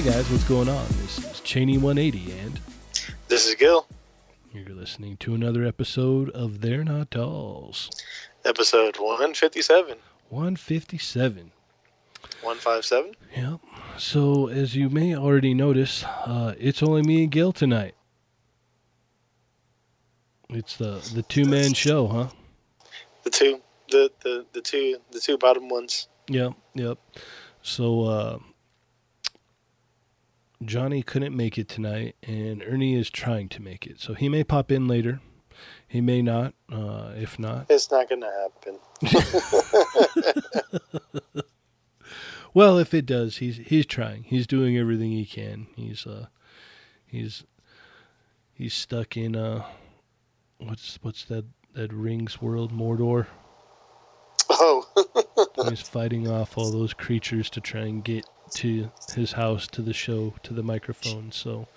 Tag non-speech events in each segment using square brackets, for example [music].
Hey guys, what's going on? This is Cheney 180, and This is Gil, you're listening to another episode of They're Not Dolls. episode 157. 157. 157? Yep. So, as you may already notice, uh, it's only me and Gil tonight. It's the the two man show, huh? The two, the, the, the two, the two bottom ones. Yep, yep. So, uh, Johnny couldn't make it tonight, and Ernie is trying to make it. So he may pop in later. He may not. Uh, if not, It's not going to happen. [laughs] Well, if it does, he's he's trying. He's doing everything he can. He's uh he's he's stuck in uh what's what's that that rings world Mordor. Oh, [laughs] He's fighting off all those creatures to try and get to his house, to the show, to the microphone. So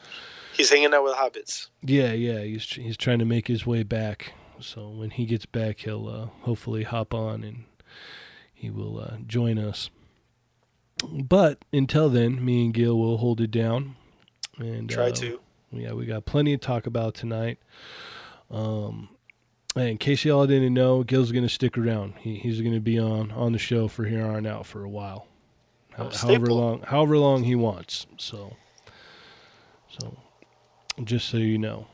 he's hanging out with hobbits. yeah, yeah, he's he's trying to make his way back. So when he gets back, he'll uh, hopefully hop on and he will uh, join us. But until then, me and Gil will hold it down. And Try uh, to. Yeah, we got plenty to talk about tonight. Um, and in case y'all didn't know, Gil's going to stick around. He, he's going to be on on the show for here on out for a while, I'm Ho- a however long however long he wants. So, so just so you know.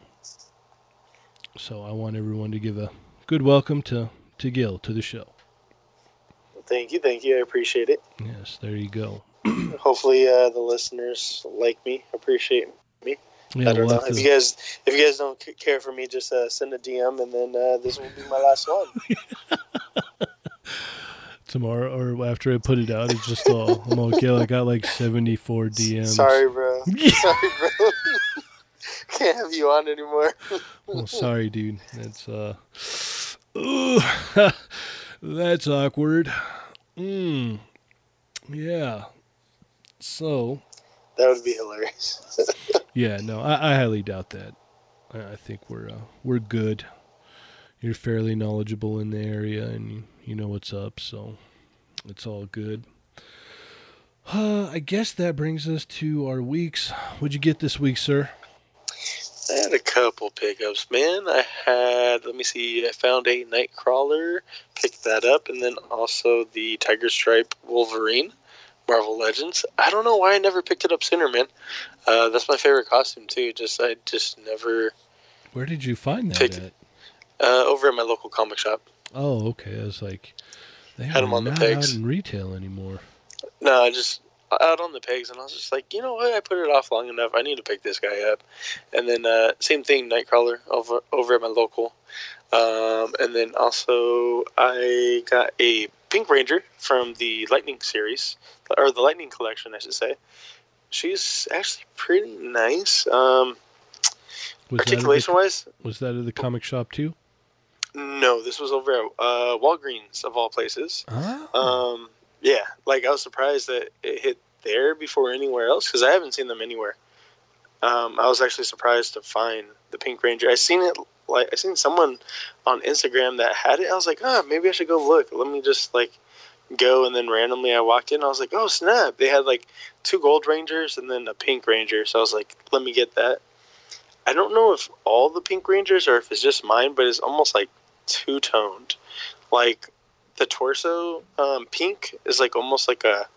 So I want everyone to give a good welcome to to Gil to the show. Thank you, thank you. I appreciate it. Yes, there you go. [clears throat] Hopefully, uh, the listeners like me, appreciate me. Yeah, I don't we'll know if to- you guys if you guys don't care for me, just uh, send a DM, and then uh, this will be my last one. [laughs] tomorrow or after I put it out, it's just all I'm Gil. I got like 74 DMs. Sorry, bro. [laughs] Sorry, bro. [laughs] Can't have you on anymore. [laughs] Well, sorry, dude. That's uh, ooh, that's awkward. Mm, yeah. So That would be hilarious. yeah, no, I, I highly doubt that. I, I think we're uh, we're good. You're fairly knowledgeable in the area, and you, you know what's up, so it's all good. Uh, I guess that brings us to our weeks. What'd you get this week, sir? I had a couple pickups, man. I had, let me see, I found a Nightcrawler, picked that up, and then also the Tiger Stripe Wolverine, Marvel Legends. I don't know why I never picked it up sooner, man. Uh, that's my favorite costume too. Just I just never Where did you find that Pick- at? uh, over at my local comic shop. Oh, okay. I was like, they Had 'em are on the pegs. in retail anymore. No, I just out on the pegs, and I was just like, you know what? I put it off long enough. I need to pick this guy up. And then uh, same thing, Nightcrawler over over at my local. Um, and then also I got a Pink Ranger from the Lightning series, or the Lightning collection, I should say. She's actually pretty nice. Um, Was articulation that, wise, was that at the comic shop too? No, this was over at uh, Walgreens of all places. Ah, Um, yeah, like I was surprised that it hit there before anywhere else because I haven't seen them anywhere. Um, I was actually surprised to find the Pink Ranger. I seen it like I seen someone on Instagram that had it. I was like, ah, maybe I should go look. Let me just like go, and then randomly I walked in. I was like, oh snap! They had like two Gold Rangers and then a Pink Ranger. So I was like, let me get that. I don't know if all the Pink Rangers or if it's just mine, but it's almost like two toned. Like the torso um, pink is like almost like a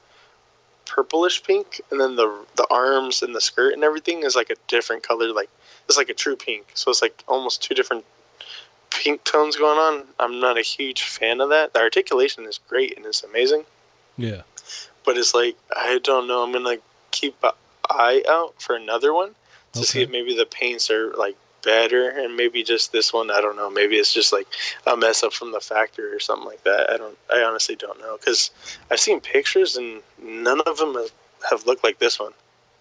purplish pink, and then the the arms and the skirt and everything is like a different color. Like it's like a true pink. So it's like almost two different pink tones going on. I'm not a huge fan of that. The articulation is great and it's amazing, yeah. but it's like I don't know. I'm gonna keep an eye out for another one to see if maybe the paints are like better and maybe just this one i don't know maybe it's just like a mess up from the factory or something like that i don't i honestly don't know because i've seen pictures and none of them have, have looked like this one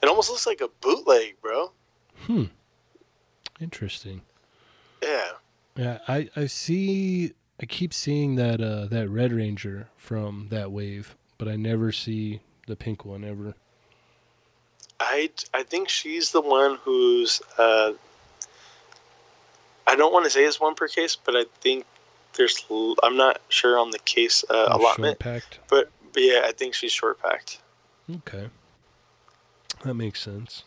it almost looks like a bootleg bro Hmm. Interesting. yeah Yeah, I I see. I keep seeing that uh that Red Ranger from that wave, but I never see the pink one ever. i i think she's the one who's uh i don't want to say it's one per case but i think there's I'm not sure on the case uh, allotment packed. but but yeah i think she's short packed Okay. That makes sense.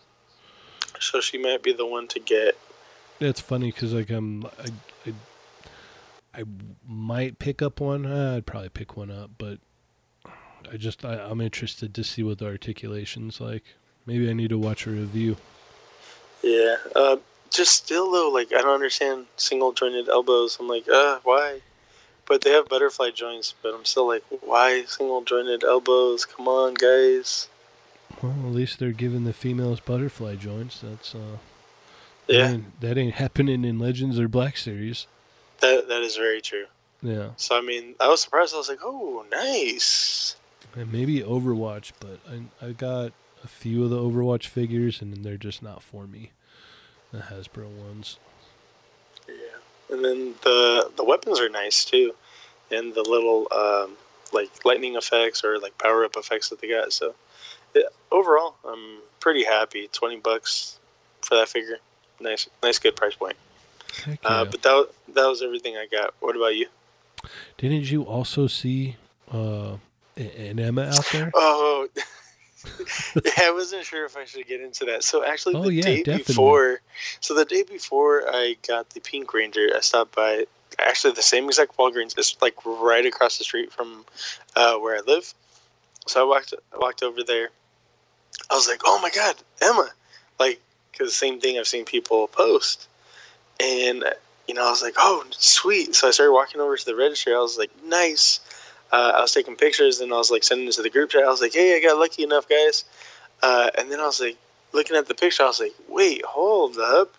So she might be the one to get. That's funny because like I'm I, I, I might pick up one. Uh, I'd probably pick one up, but I just I, I'm interested to see what the articulation's like. Maybe I need to watch a review. Yeah. Uh, just still though, like I don't understand single jointed elbows. I'm like, uh, why? But they have butterfly joints, but I'm still like, why single jointed elbows? Come on, guys. Well, at least they're giving the females butterfly joints. That's uh, Yeah, that ain't, that ain't happening in Legends or Black Series. that that is very true. Yeah, So I mean, I was surprised. I was like, oh, nice. and maybe Overwatch, but I I got a few of the Overwatch figures, and they're just not for me. The Hasbro ones. Yeah, and then the the weapons are nice too, and the little um, like lightning effects or like power up effects that they got. So yeah, overall, I'm pretty happy. Twenty bucks for that figure. Nice, nice, good price point. Yeah. Uh, but that that was everything I got. What about you? Didn't you also see uh, an Emma out there? Oh, [laughs] [laughs] yeah, I wasn't sure if I should get into that. So actually, Oh, the yeah, day definitely. before, so the day before I got the Pink Ranger, I stopped by actually the same exact Walgreens. It's like right across the street from uh, where I live. So I walked I walked over there. I was like, oh my god, Emma, like because same thing I've seen people post, and you know I was like, oh sweet. So I started walking over to the register. I was like, nice uh, I was taking pictures and I was like sending it to the group chat. I was like, hey, I got lucky enough, guys. Uh, and then I was like, looking at the picture, I was like, wait, hold up.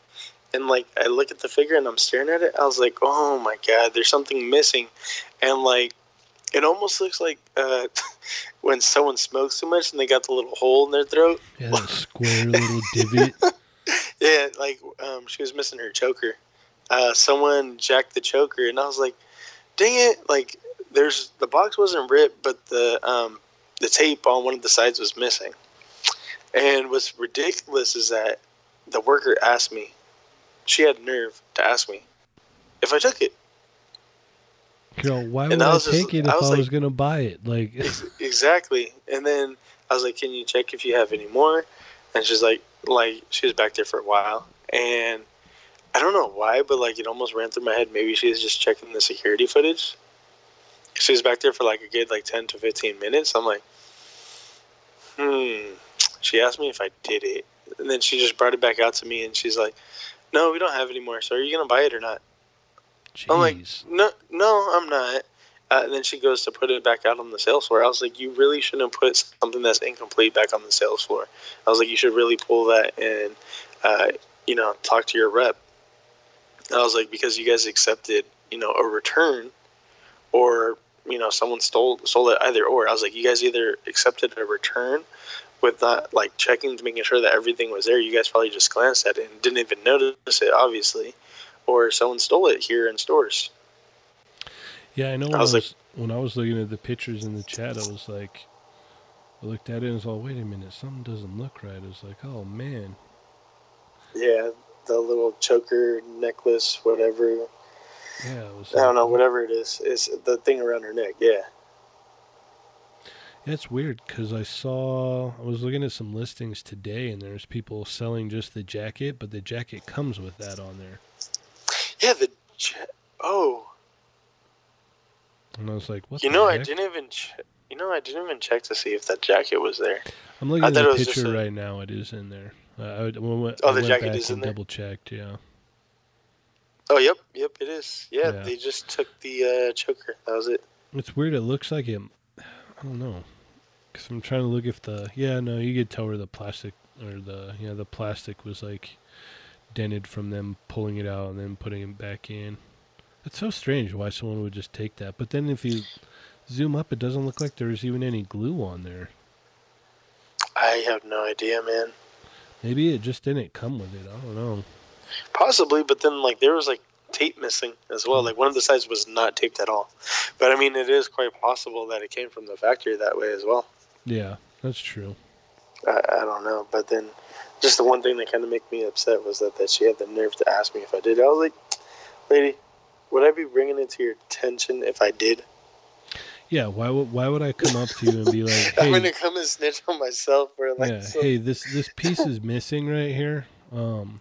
And like, I look at the figure and I'm staring at it. I was like, oh my God, there's something missing. And like, it almost looks like uh, [laughs] when someone smokes too much and they got the little hole in their throat. Yeah, that square little divot. [laughs] Yeah, like um, she was missing her choker. Uh, someone jacked the choker, and I was like, "Dang it!" Like, there's the box wasn't ripped, but the um, the tape on one of the sides was missing. And what's ridiculous is that the worker asked me. She had nerve to ask me if I took it. Girl, why And would I I, was just- take it if I was was, gonna buy it? Like, [laughs] exactly. And then I was like, "Can you check if you have any more?" And she's like, "Like she was back there for a while." And I don't know why, but like it almost ran through my head. Maybe she was just checking the security footage. She was back there for like a good like ten to fifteen minutes. I'm like, hmm. She asked me if I did it, and then she just brought it back out to me, and she's like, "No, we don't have any more. So are you gonna buy it or not?" I'm like, no, no, I'm not. Uh, and then she goes to put it back out on the sales floor. I was like, you really shouldn't put something that's incomplete back on the sales floor. I was like, you should really pull that and, uh, you know, talk to your rep. I was like, because you guys accepted, you know, a return, or you know, someone stole stole it either or. I was like, you guys either accepted a return with not like checking to making sure that everything was there. You guys probably just glanced at it and didn't even notice it, obviously, or someone stole it here in stores. Yeah, I know. When I I was was, like- when I was looking at the pictures in the chat, I was like, I looked at it and was all, wait a minute, something doesn't look right. I was like, oh man. Yeah, the little choker necklace, whatever. Yeah, it was. I don't know, whatever it is, is the thing around her neck. Yeah. Yeah, it's weird because I saw I was looking at some listings today, and there's people selling just the jacket, but the jacket comes with that on there. Yeah, the. Oh, And I was like, what? you the know, I didn't even. Ch- you know, I didn't even check to see if that jacket was there. I'm looking I at the thought it was just picture a- right now. It is in there. Uh, I, would- when we- Oh, I the went jacket is in there? Double checked, yeah. Oh, yep, yep, it is. Yeah, Yeah. they just took the uh, choker. That was it. It's weird. It looks like it. I don't know. Cause I'm trying to look if the yeah no you could tell where the plastic or the yeah the plastic was like dented from them pulling it out and then putting it back in. It's so strange why someone would just take that. But then if you zoom up, it doesn't look like there's even any glue on there. I have no idea, man. Maybe it just didn't come with it. I don't know. Possibly, but then like there was like tape missing as well. Like one of the sides was not taped at all. But I mean, it is quite possible that it came from the factory that way as well. Yeah, that's true. I, I don't know. But then, just the one thing that kind of made me upset was that, that she had the nerve to ask me if I did. I was like, lady, would I be bringing it to your attention if I did? Yeah, why would why would I come up to you and be like, [laughs] I'm hey, gonna come and snitch on myself, bro. Like, yeah, so- hey, this this piece is missing right here. Um,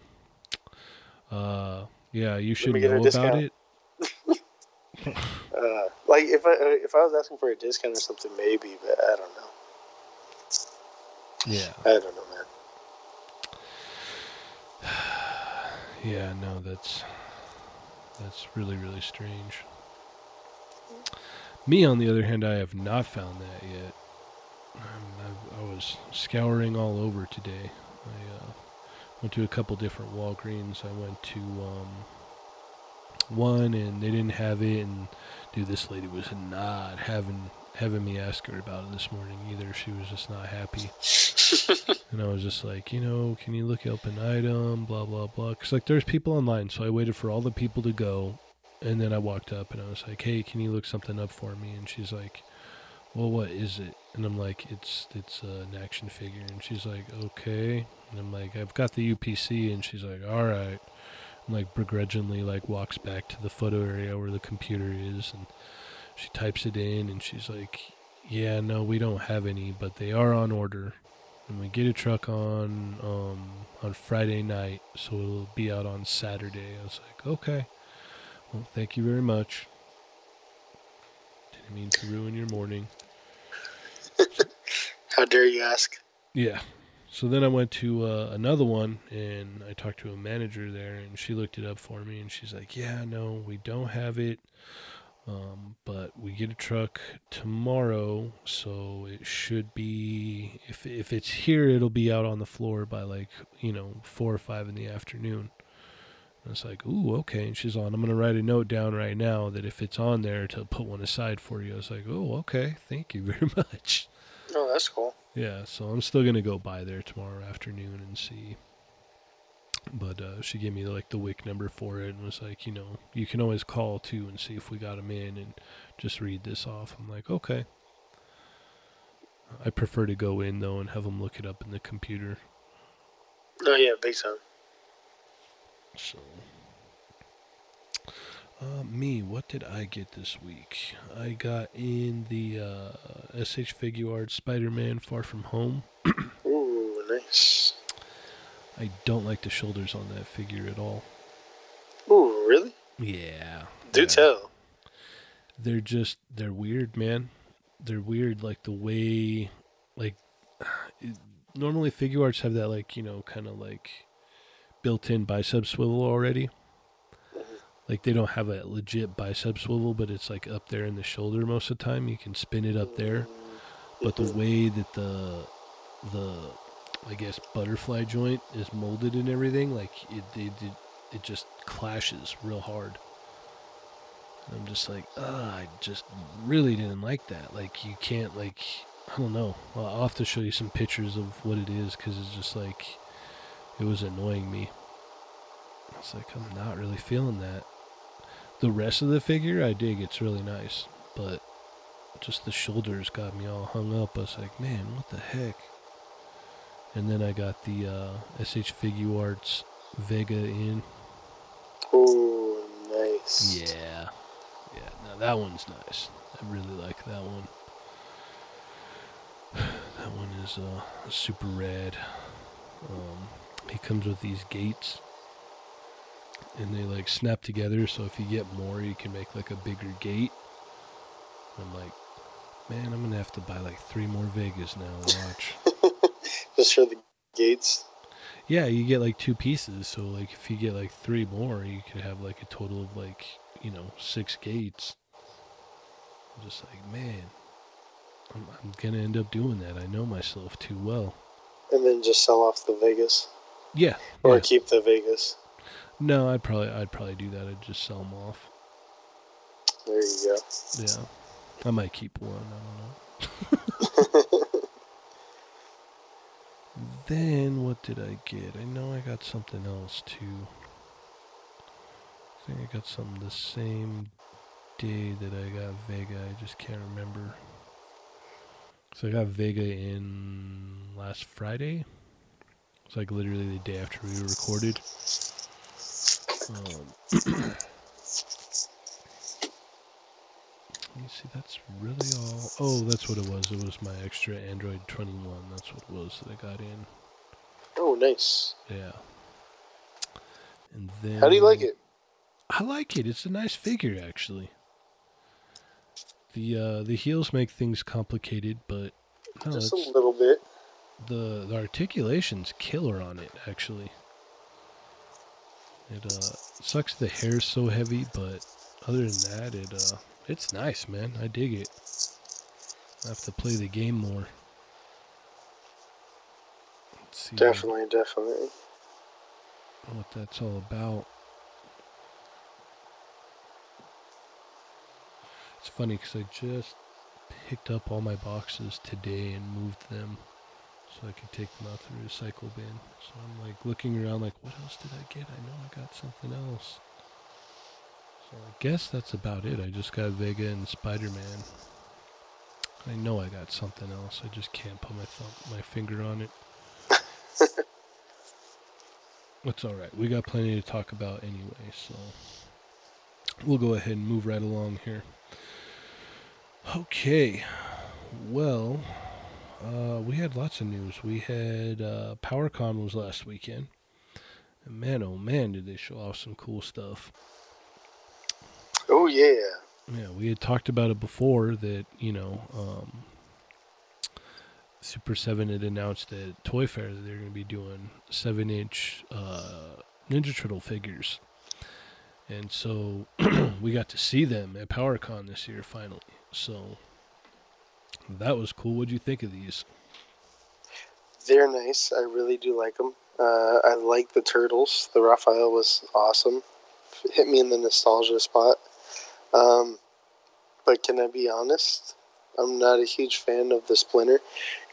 uh, yeah, you should me get a know about it. [laughs] uh, like if I if I was asking for a discount or something, maybe, but I don't know. Yeah, I don't know, man. [sighs] yeah, no, that's that's really really strange. Me, on the other hand, I have not found that yet. I, I was scouring all over today. I uh, went to a couple different Walgreens. I went to um, one, and they didn't have it. And dude, this lady was not having having me ask her about it this morning either. She was just not happy. [laughs] And I was just like, you know, can you look up an item, blah, blah, blah. Because, like, there's people online. So I waited for all the people to go. And then I walked up and I was like, hey, can you look something up for me? And she's like, well, what is it? And I'm like, it's it's uh, an action figure. And she's like, okay. And I'm like, I've got the UPC. And she's like, all right. And, like, begrudgingly, like, walks back to the photo area where the computer is. And she types it in. And she's like, yeah, no, we don't have any, but they are on order and we get a truck on um, on Friday night, so it'll be out on Saturday. I was like, okay, well, thank you very much. Didn't mean to ruin your morning. How dare you ask? Yeah. So then I went to uh, another one, and I talked to a manager there, and she looked it up for me, and she's like, "Yeah, no, we don't have it, um, but we get a truck tomorrow, so it should be if if it's here, it'll be out on the floor by like you know four or five in the afternoon." And it's like, "Ooh, okay." And she's on. I'm gonna write a note down right now that if it's on there, to put one aside for you. I was like, "Oh, okay, thank you very [laughs] much." Oh, that's cool. Yeah, so I'm still gonna go by there tomorrow afternoon and see. But uh, she gave me like the WIC number for it and was like, you know, you can always call too and see if we got them in and just read this off. I'm like, okay. I prefer to go in though and have them look it up in the computer. Oh yeah, big time. So, uh, me, what did I get this week? I got in the uh, SH Figuarts Spider-Man Far From Home. [clears throat] Ooh, nice. I don't like the shoulders on that figure at all. Ooh, really? Yeah. Do yeah. tell. They're just they're weird, man. They're weird like the way like it- [sighs] normally Figuarts have that like, you know, kind of like built-in bicep swivel already. Like they don't have a legit bicep swivel, but it's like up there in the shoulder most of the time. You can spin it up there. But the way that the the I guess butterfly joint is molded and everything, like it it, it, it just clashes real hard. And I'm just like, I just really didn't like that. Like you can't like I don't know. Well, I'll have to show you some pictures of what it is because it's just like it was annoying me. It's like, I'm not really feeling that. The rest of the figure, I dig. It's really nice, but just the shoulders got me all hung up. I was like, man, what the heck? And then I got the uh, SH Figuarts Vega in. Oh, nice. Yeah, yeah. Now that one's nice. I really like that one. [sighs] That one is uh, super rad. Um, he comes with these gates, and they like snap together. So if you get more, you can make like a bigger gate. I'm like, man, I'm gonna have to buy like three more Vegas now. Watch. [laughs] Just for the gates. Yeah, you get like two pieces. So like if you get like three more, you could have like a total of like you know six gates. I'm just like man, I'm, I'm gonna end up doing that. I know myself too well. And then just sell off the Vegas. Yeah. Or yeah. keep the Vegas. No, I'd probably I'd probably do that. I'd just sell them off. There you go. Yeah. I might keep one. I don't know. [laughs] then what did I get? I know I got something else too. I think I got something the same day that I got Vega. I just can't remember. So I got Vega in last Friday. It's like literally the day after we recorded. Um, me see. That's really all. Oh, that's what it was. It was my extra Android 21. That's what it was that I got in. Oh, nice. Yeah. And then. How do you like it? I like it. It's a nice figure, actually. The uh, the heels make things complicated, but no, Just a little bit. the the articulation's killer on it. Actually, it uh sucks. The hair's so heavy, but other than that, it uh it's nice, man. I dig it. I have to play the game more. Let's see what- Definitely, definitely. what that's all about. It's funny because I just picked up all my boxes today and moved them so I could take them out to the recycle bin. So I'm like looking around, like, what else did I get? I know I got something else. So I guess that's about it. I just got Vega and Spider Man. I know I got something else. I just can't put my thumb, my finger on it. [laughs] It's all right. We got plenty to talk about anyway, so we'll go ahead and move right along here. Okay. Well, uh, we had lots of news. We had uh, PowerCon was last weekend. And man, oh man, did they show off some cool stuff. Oh yeah. Yeah, we had talked about it before that, you know, um, Super 7 had announced at Toy Fair that they're going to be doing 7 inch uh, Ninja Turtle figures. And so [clears throat] we got to see them at PowerCon this year finally. So that was cool. What'd you think of these? They're nice. I really do like them. Uh, I like the turtles. The Raphael was awesome. Hit me in the nostalgia spot. Um, but can I be honest? I'm not a huge fan of the Splinter.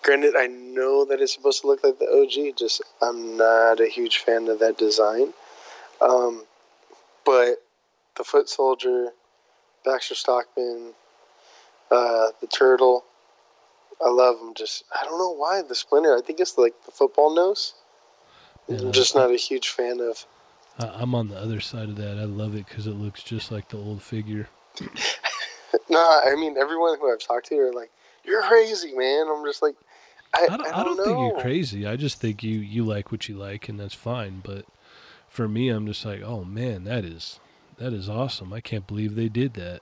Granted, I know that it's supposed to look like the OG. Just I'm not a huge fan of that design. Um, but the Foot Soldier, Baxter Stockman, uh, the Turtle, I love them. Just I don't know why the Splinter. I think it's like the football nose. Yeah. I'm just not a huge fan of. I'm on the other side of that. I love it because it looks just like the old figure. [laughs] No, I mean everyone who I've talked to are like, "You're crazy, man." I'm just like, I, I don't, I I don't think you're crazy. I just think you you like what you like, and that's fine. But for me, I'm just like, oh man, that is that is awesome. I can't believe they did that.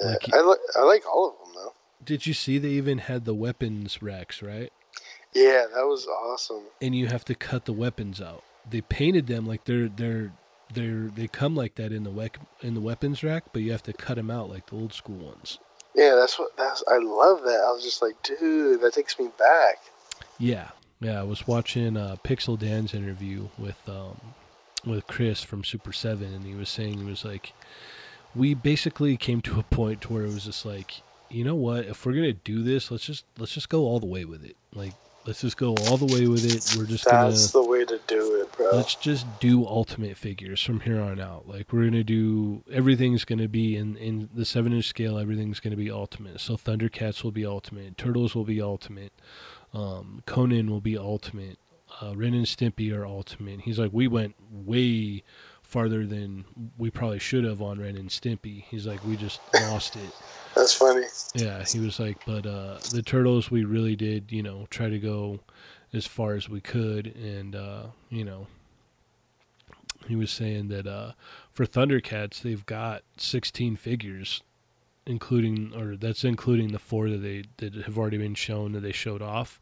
Yeah, Like, I like I like all of them though. Did you see they even had the weapons racks, right? Yeah, that was awesome. And you have to cut the weapons out. They painted them like they're they're they're they come like that in the wec- in the weapons rack, but you have to cut them out like the old school ones. Yeah, that's what that's. I love that. I was just like, dude, that takes me back. Yeah, yeah. I was watching uh, Pixel Dan's interview with um, with Chris from Super Seven, and he was saying he was like, we basically came to a point where it was just like, you know what? If we're gonna do this, let's just let's just go all the way with it. Like, let's just go all the way with it. We're just gonna That's the way to do it, bro. let's just do ultimate figures from here on out. Like we're gonna do everything's gonna be in in the seven inch scale. Everything's gonna be ultimate. So Thundercats will be ultimate. Turtles will be ultimate. Um, Conan will be ultimate. Uh, Ren and Stimpy are ultimate. He's like, we went way farther than we probably should have on Ren and Stimpy. He's like, we just lost it. That's funny. Yeah, he was like, but uh, the turtles, we really did, you know, try to go as far as we could, and uh, you know, he was saying that uh, for Thundercats, they've got 16 figures, including, or that's including the four that they that have already been shown that they showed off.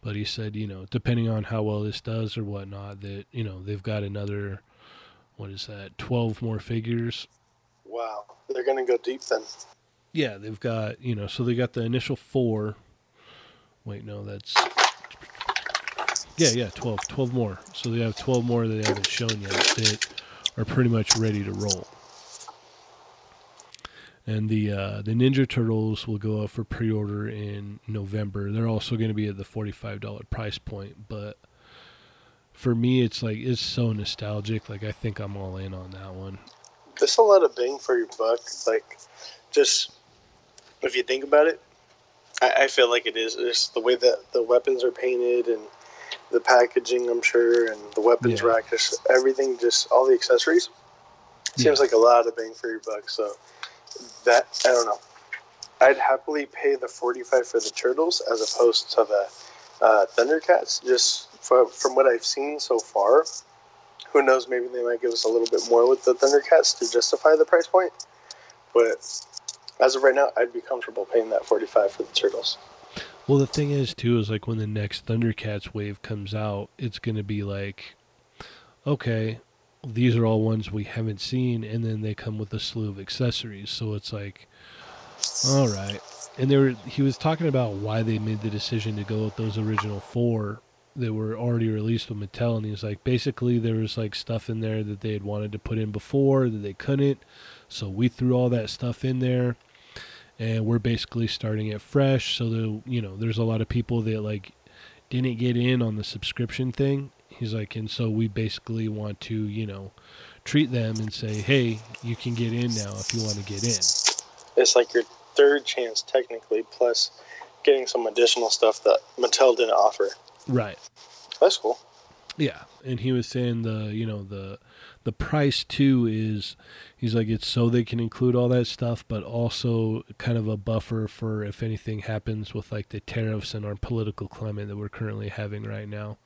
But he said, you know, depending on how well this does or whatnot, that you know they've got another, what is that, 12 more figures Wow, they're gonna go deep then. Yeah, they've got you know, so they got the initial four. Wait, no, that's yeah, yeah, 12, 12 more. So they have twelve more that they haven't shown yet that are pretty much ready to roll. And the uh, the Ninja Turtles will go up for pre-order in November. They're also going to be at the forty-five dollar price point, but for me, it's like it's so nostalgic. Like I think I'm all in on that one. There's a lot of bang for your buck. Like, just if you think about it, I, I feel like it is. Just the way that the weapons are painted and the packaging, I'm sure, and the weapons Yeah. rack, just everything, just all the accessories. Seems Yeah. like a lot of bang for your buck. So, that I don't know. I'd happily pay the forty-five for the turtles as opposed to the uh, Thundercats. Just for, from what I've seen so far, who knows? Maybe they might give us a little bit more with the Thundercats to justify the price point. But as of right now, I'd be comfortable paying that forty-five for the turtles. Well, the thing is, too, is like when the next Thundercats wave comes out, it's going to be like, okay, these are all ones we haven't seen, and then they come with a slew of accessories. So it's like, all right. And they were, he was talking about why they made the decision to go with those original four that were already released with Mattel, and he was like, basically there was like stuff in there that they had wanted to put in before that they couldn't, so we threw all that stuff in there, and we're basically starting it fresh. So the you know there's a lot of people that like didn't get in on the subscription thing. He's like, and so we basically want to you know treat them and say, hey, you can get in now if you want to get in. It's like your third chance technically, plus getting some additional stuff that Mattel didn't offer. Right. That's cool. Yeah, and he was saying the you know the the price too is he's like it's so they can include all that stuff, but also kind of a buffer for if anything happens with like the tariffs and our political climate that we're currently having right now.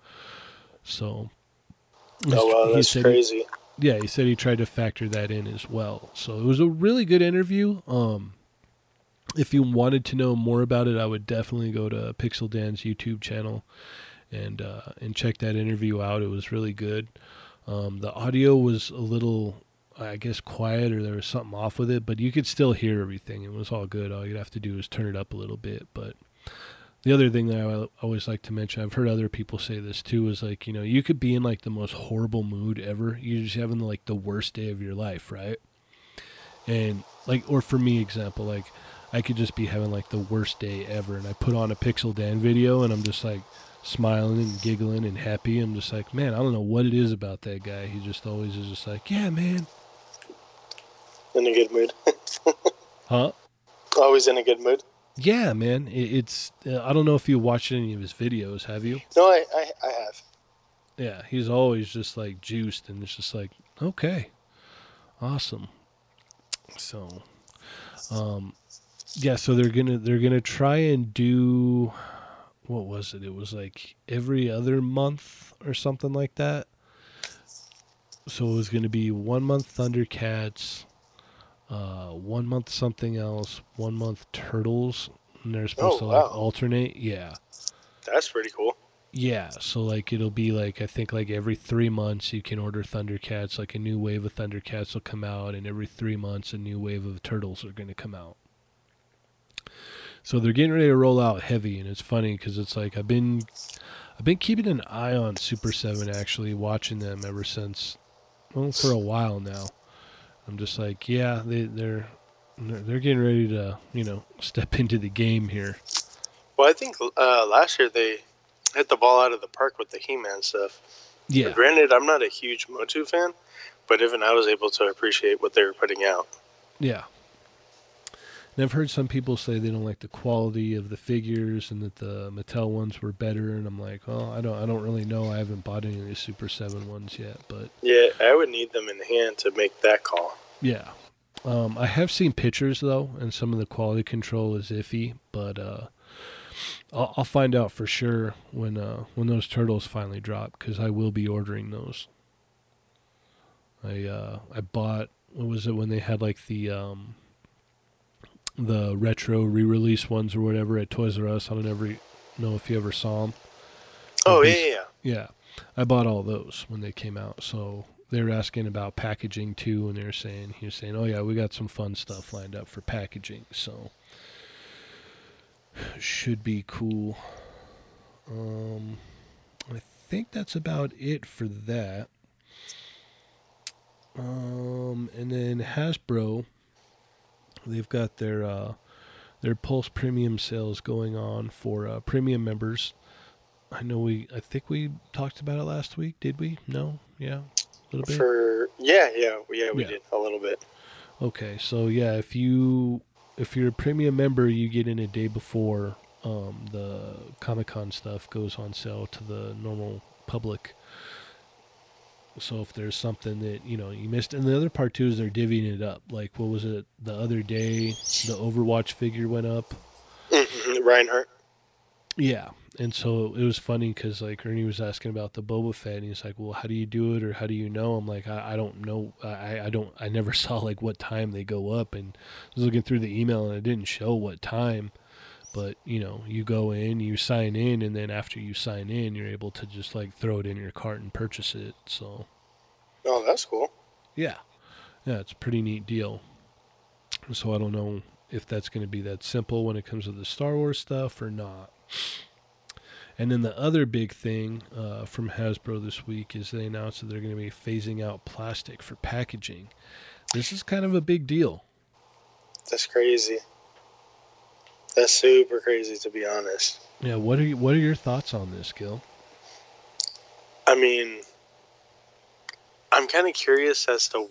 So. Oh wow, he that's he- crazy. yeah, he said he tried to factor that in as well. So it was a really good interview. Um, if you wanted to know more about it, I would definitely go to Pixel Dan's YouTube channel and uh, and check that interview out. It was really good. Um, the audio was a little, I guess, quiet or there was something off with it, but you could still hear everything. It was all good. All you'd have to do is turn it up a little bit. But the other thing that I always like to mention, I've heard other people say this too, is like, you know, you could be in like the most horrible mood ever. You're just having like the worst day of your life, right? And like, or for me, example, like, I could just be having like the worst day ever, and I put on a Pixel Dan video, and I'm just like smiling and giggling and happy. I'm just like, man, I don't know what it is about that guy. He just always is just like, yeah, man, In a good mood. [laughs] huh? Always in a good mood. Yeah, man. It, it's uh, I don't know if you watched any of his videos. Have you? No, I, I, I have. Yeah, he's always just like juiced, and it's just like, okay, awesome. So, um, yeah. So they're gonna they're gonna try and do what was it? It was like every other month or something like that. So it was gonna be one month Thundercats, uh, one month something else, one month Turtles, and they're supposed Oh, to like wow. alternate. Yeah. That's pretty cool. Yeah, so like it'll be like I think like every three months you can order Thundercats. Like a new wave of Thundercats will come out, and every three months a new wave of Turtles are going to come out. So they're getting ready to roll out heavy, and it's funny because it's like I've been I've been keeping an eye on Super Seven, actually watching them ever since well for a while now. I'm just like, yeah, they they're they're getting ready to you know step [laughs] into the game here. Well, I think uh, last year they hit the ball out of the park with the He-Man stuff. Yeah, Granted, I'm not a huge Motu fan, but even I was able to appreciate what they were putting out. Yeah. And I've heard some people say they don't like the quality of the figures and that the Mattel ones were better and I'm like, well, I don't I don't really know. I haven't bought any of the Super Seven ones yet, but Yeah, I would need them in hand to make that call. yeah. Um, I have seen pictures though, and some of the quality control is iffy, but uh, I'll, I'll find out for sure when uh, when those turtles finally drop because I will be ordering those. I uh, I bought what was it when they had like the um, the retro re-release ones or whatever at Toys R Us. I don't ever know if you ever saw them. Oh, yeah, yeah, yeah. yeah, I bought all those when they came out. So they were asking about packaging too, and they were saying he was saying, "Oh yeah, we got some fun stuff lined up for packaging." So should be cool. Um, I think that's about it for that. Um, and then Hasbro, they've got their uh, their Pulse Premium sales going on for uh, premium members. I know we, I think we talked about it last week. Did we? No, yeah, a little bit. For yeah, yeah, yeah, we Yeah. did a little bit. Okay, so yeah, if you if you're a premium member, you get in a day before um, the Comic Con stuff goes on sale to the normal public. So if there's something that you know you missed, and the other part too is they're divvying it up. Like what was it the other day? The Overwatch figure went up. Mhm, Reinhardt. Yeah, and so it was funny because like Ernie was asking about the Boba Fett, and he's like, "Well, how do you do it, or how do you know?" I'm like, "I, I don't know. I, I don't. I never [laughs] saw like what time they go up." And I was looking through the email, and it didn't show what time. But you know, you go in, you sign in, and then after you sign in, you're able to just like throw it in your cart and purchase it. So Oh, that's cool. yeah, yeah, it's a pretty neat deal. So I don't know if that's going to be that simple when it comes to the Star Wars stuff or not. And then the other big thing uh, from Hasbro this week is they announced that they're going to be phasing out plastic for packaging. This is kind of a big deal. That's crazy. That's super crazy, to be honest. Yeah, what are you, what are your thoughts on this, Gil? I mean, I'm kind of curious as to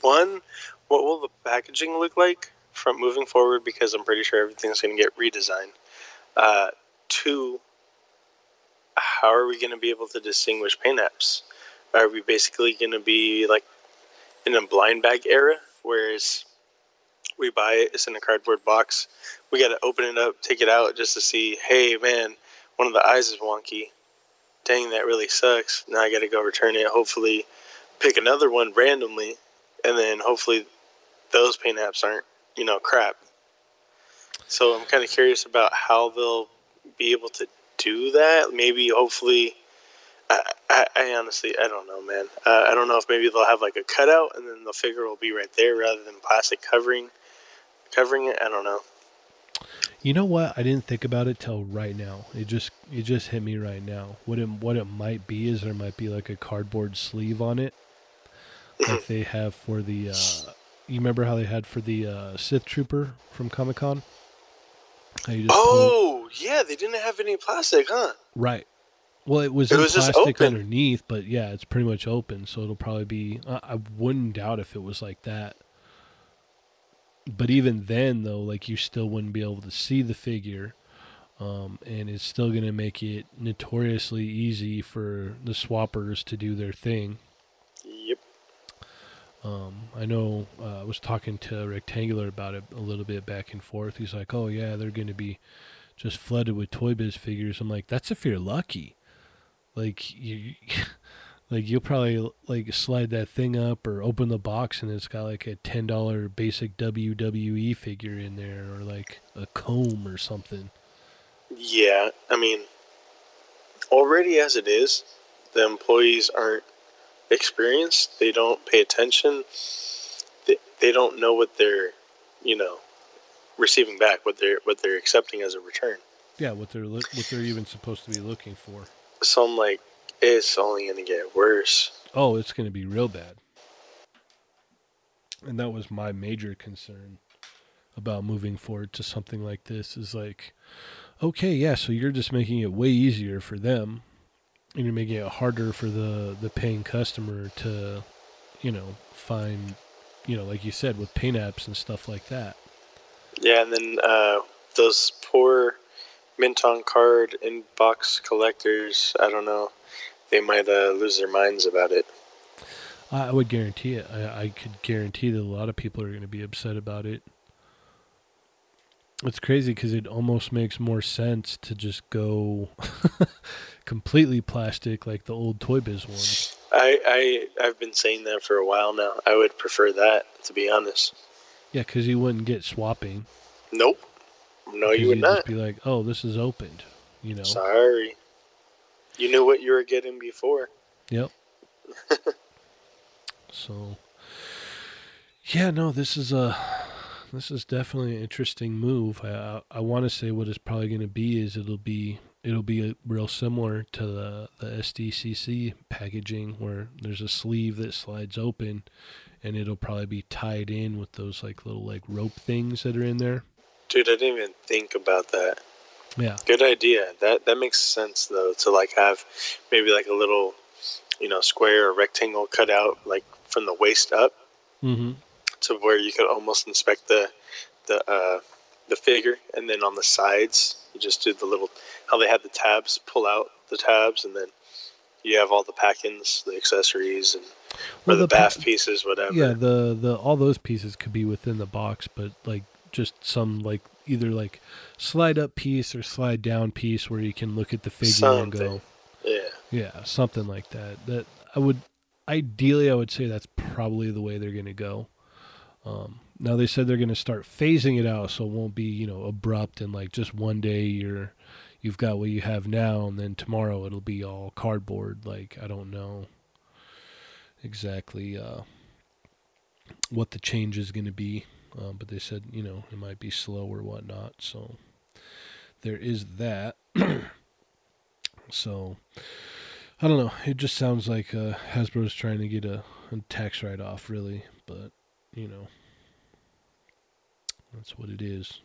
one, what will the packaging look like from moving forward? Because I'm pretty sure everything's going to get redesigned. Uh, two, how are we going to be able to distinguish paint apps? Are we basically going to be like in a blind bag era, whereas we buy it, it's in a cardboard box, we got to open it up, take it out just to see, hey man, one of the eyes is wonky dang, that really sucks. Now I got to go return it. Hopefully, pick another one randomly, and then hopefully those paint apps aren't, you know, crap. So I'm kind of curious about how they'll be able to do that. Maybe, hopefully, I, I, I honestly, I don't know, man. Uh, I don't know if maybe they'll have like a cutout, and then the figure will be right there rather than plastic covering covering it. I don't know. You know what? I didn't think about it till right now. It just it just hit me right now. What it what it might be is there might be like a cardboard sleeve on it, like [laughs] they have for the. Uh, you remember how they had for the uh, Sith Trooper from Comic Con? Just pull- Oh, yeah, they didn't have any plastic, huh? right. Well, it was It was just plastic underneath, but yeah, it's pretty much open, so it'll probably be. I, I wouldn't doubt if it was like that. But even then, though, like you still wouldn't be able to see the figure, um, and it's still going to make it notoriously easy for the swappers to do their thing. Yep. Um, I know uh, I was talking to Rectangular about it a little bit back and forth. He's like, "Oh yeah, they're going to be just flooded with Toy Biz figures." I'm like, "That's if you're lucky." Like you, [laughs] like you'll probably like slide that thing up or open the box and it's got like a ten dollar basic WWE figure in there or like a comb or something. Yeah, I mean, already as it is, the employees aren't experienced. They don't pay attention. They, they don't know what they're, you know, receiving back, what they're what they're accepting as a return. Yeah, what they're what they're even supposed to be looking for. So I'm like, it's only going to get worse. Oh, it's going to be real bad. And that was my major concern about moving forward to something like this is like, okay, yeah, so you're just making it way easier for them and you're making it harder for the, the paying customer to, you know, find, you know, like you said, with paint apps and stuff like that. Yeah, and then uh, those poor mint on card inbox collectors. I don't know. They might uh, lose their minds about it. I would guarantee it. I, I could guarantee that a lot of people are going to be upset about it. It's crazy because it almost makes more sense to just go [laughs] completely plastic like the old Toy Biz ones. I, I I've been saying that for a while now. I would prefer that, to be honest. Yeah, because you wouldn't get swapping. Nope. No, you would you'd not. just be like, oh, this is opened. You know? Sorry. You knew what you were getting before. Yep. [laughs] so, yeah, no, this is a this is definitely an interesting move. I I, I want to say what it's probably going to be is it'll be it'll be a, real similar to the the SDCC packaging where there's a sleeve that slides open, and it'll probably be tied in with those like little like rope things that are in there. Dude, I didn't even think about that. Yeah. Good idea. That that makes sense though to like have maybe like a little, you know, square or rectangle cut out like from the waist up Mm-hmm. to where you could almost inspect the the uh, the figure, and then on the sides you just do the little how they had the tabs, pull out the tabs, and then you have all the pack-ins, the accessories, and or Well, the, the pa- bath pieces, whatever. Yeah, the the all those pieces could be within the box, but like just some like either like slide up piece or slide down piece where you can look at the figure and go, yeah. yeah, something like that. That I would ideally I would say that's probably the way they're going to go. Um, now they said they're going to start phasing it out, so it won't be you know abrupt and like just one day you're you've got what you have now, and then tomorrow it'll be all cardboard. Like I don't know exactly uh, what the change is going to be, uh, but they said you know it might be slow or whatnot. So there is that. [clears throat] so I don't know. It just sounds like uh, Hasbro's trying to get a, a tax write off, really, but you know that's what it is.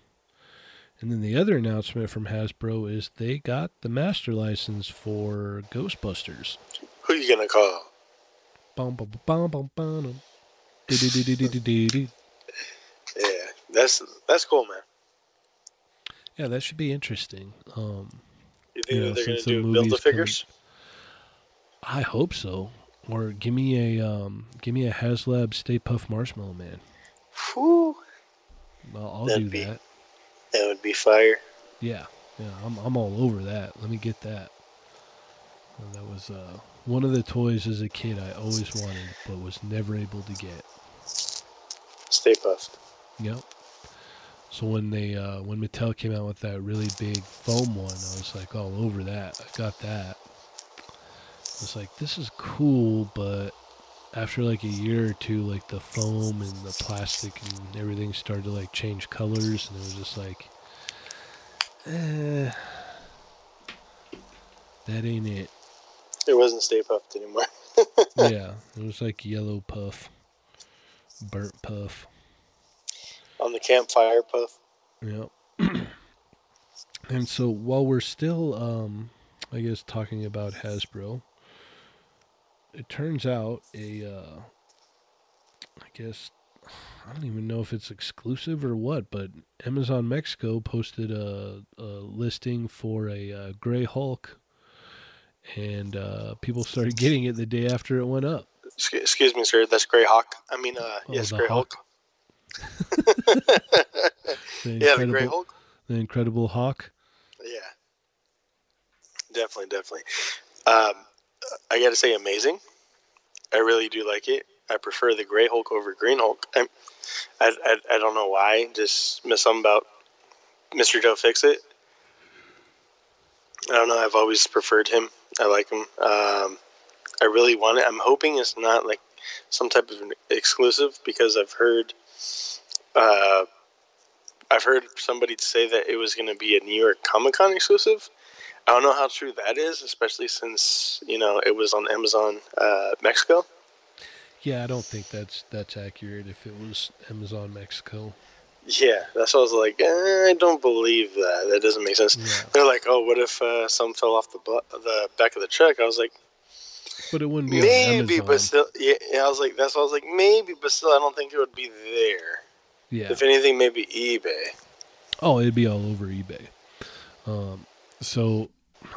And then the other announcement from Hasbro is they got the master license for Ghostbusters. Who you gonna call? Bum, bum, bum, bum, bum, bum. Yeah, that's that's cool, man. Yeah, that should be interesting. Um, You think Yeah, that they're gonna the do build the figures? I hope so. Or give me a um, give me a HasLab Stay Puft Marshmallow Man. Whew, I'll, I'll That'd do be- that. that would be fire. Yeah, yeah, I'm I'm all over that. Let me get that. Uh, that was uh, one of the toys as a kid I always wanted, but was never able to get. Stay Puft. Yep. So when they uh, when Mattel came out with that really big foam one, I was like all over that. I got that. I was like, this is cool, but after like a year or two, like the foam and the plastic and everything started to like change colors, and it was just like, eh, that ain't it. It wasn't Stay Puft anymore. [laughs] yeah, it was like yellow puff, burnt puff. On the campfire puff. Yeah. [clears throat] and so while we're still, um, I guess, talking about Hasbro, it turns out a, uh, I guess, I don't even know if it's exclusive or what, but Amazon Mexico posted a, a listing for a uh, Gray Hulk, and uh, people started getting it the day after it went up. Excuse me, sir. That's Gray Hawk. I mean, uh, Oh, yes, Gray Hulk. The Yeah, the Gray Incredible- Hulk. The Incredible Hawk. Yeah, definitely, definitely. Um, I got to say, amazing. I really do like it. I prefer the Gray Hulk over Green Hulk. I'm, I, I, I don't know why. Just miss something about Mr. Joe Fixit. I don't know. I've always preferred him. I like him. Um, I really want it. I'm hoping it's not like some type of an exclusive because I've heard. Uh, I've heard somebody say that it was going to be a New York Comic Con exclusive. I don't know how true that is, especially since you know it was on Amazon uh, Mexico. Yeah, I don't think that's that's accurate. If it was Amazon Mexico, Yeah, that's what I was like. Eh, I don't believe that. That doesn't make sense. yeah, They're like, oh, what if uh, some fell off the bu- the back of the truck? I was like, but it wouldn't be maybe, but still, yeah, yeah. I was like, that's what I was like, maybe, but still, I don't think it would be there. yeah. If anything, maybe eBay. Oh, it'd be all over eBay. Um, so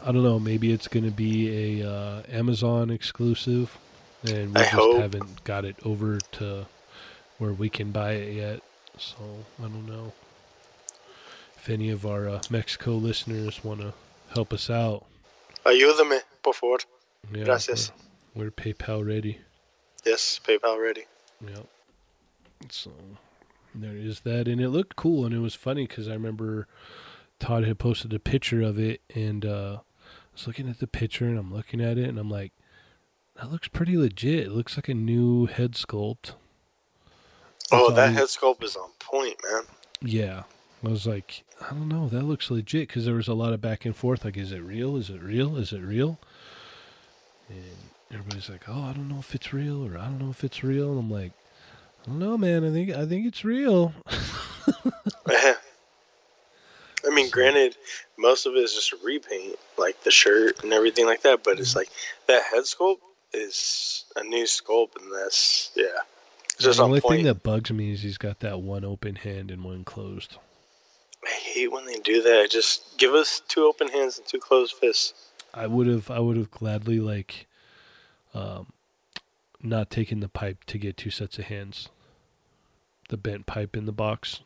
I don't know. Maybe it's going to be a uh, Amazon exclusive, and we I just hope. haven't got it over to where we can buy it yet. So I don't know if any of our uh, Mexico listeners want to help us out. Ayúdame, por favor. Yeah, Gracias. We're, PayPal ready. Yes, PayPal ready. Yep. So there is that, and it looked cool, and it was funny because I remember Todd had posted a picture of it, and uh, I was looking at the picture, and I'm looking at it, and I'm like, that looks pretty legit. It looks like a new head sculpt. Oh, that head sculpt is on point, man. Yeah. I was like, I don't know, that looks legit because there was a lot of back and forth. Like, is it real? Is it real? Is it real? And everybody's like, oh, I don't know if it's real, or I don't know if it's real. And I'm like, I don't know, man. I think I think it's real. [laughs] I mean, granted, most of it is just a repaint, like the shirt and everything like that. But it's like that head sculpt is a new sculpt, and that's yeah, it's just the only thing that bugs me is he's got that one open hand and one closed. I hate when they do that. Just give us two open hands and two closed fists. I would have I would have gladly like um, not taking the pipe to get two sets of hands. The bent pipe in the box.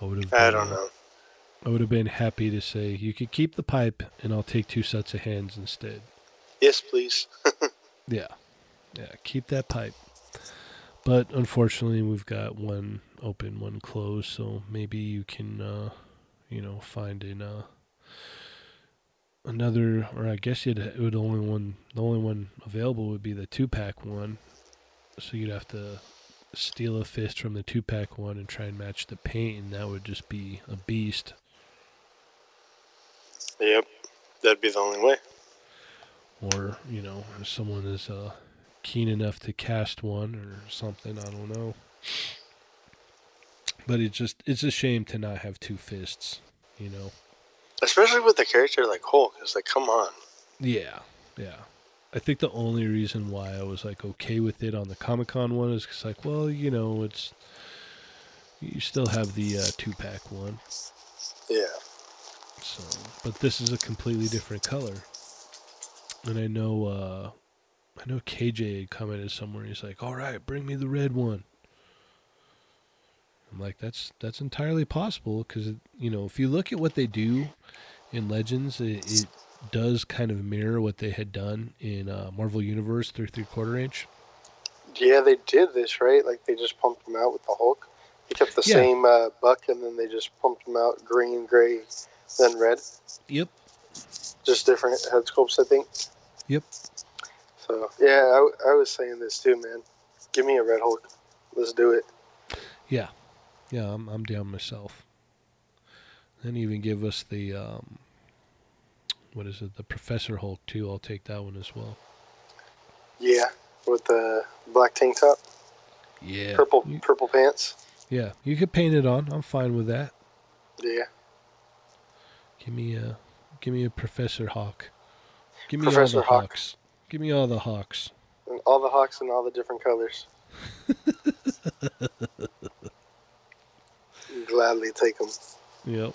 I would have. I don't know. I would have been happy to say you could keep the pipe and I'll take two sets of hands instead. Yes, please. [laughs] Yeah, yeah, keep that pipe. But unfortunately, we've got one open, one closed. So maybe you can, uh, you know, find in uh, another, or I guess you'd it would only one. The only one available would be the two pack one. So you'd have to steal a fist from the two pack one and try and match the paint, and that would just be a beast. yep, that'd be the only way. or you know if someone is uh, keen enough to cast one or something i don't know but it's just it's a shame to not have two fists you know Especially with a character like Hulk. It's like, come on. yeah yeah i think the only reason why i was like okay with it on the comic-con one is 'cause like well you know it's you still have the uh, two pack one Yeah. So, but this is a completely different color. And I know, uh, I know KJ commented somewhere. He's like, "All right, bring me the red one." I'm like, "That's that's entirely possible because you know if you look at what they do in Legends, it, it does kind of mirror what they had done in uh, Marvel Universe through three quarter inch. Yeah, they did this right. Like they just pumped them out with the Hulk. They kept the Yeah. same uh, buck, and then they just pumped them out green, gray, then red. Yep. Just different head sculpts, I think. Yep. So yeah, I, I was saying this too, man. Give me a red Hulk. Let's do it. Yeah, yeah, I'm I'm down myself. Then even give us the um, what is it? The Professor Hulk too. I'll take that one as well. Yeah, with the black tank top, Yeah, purple You, purple pants. yeah, you could paint it on. I'm fine with that. Yeah, Give me a give me a Professor Hawk. Give me Professor all the Hawk. hawks. Give me all the hawks. and all the hawks in all the different colors. [laughs] Gladly take them. Yep.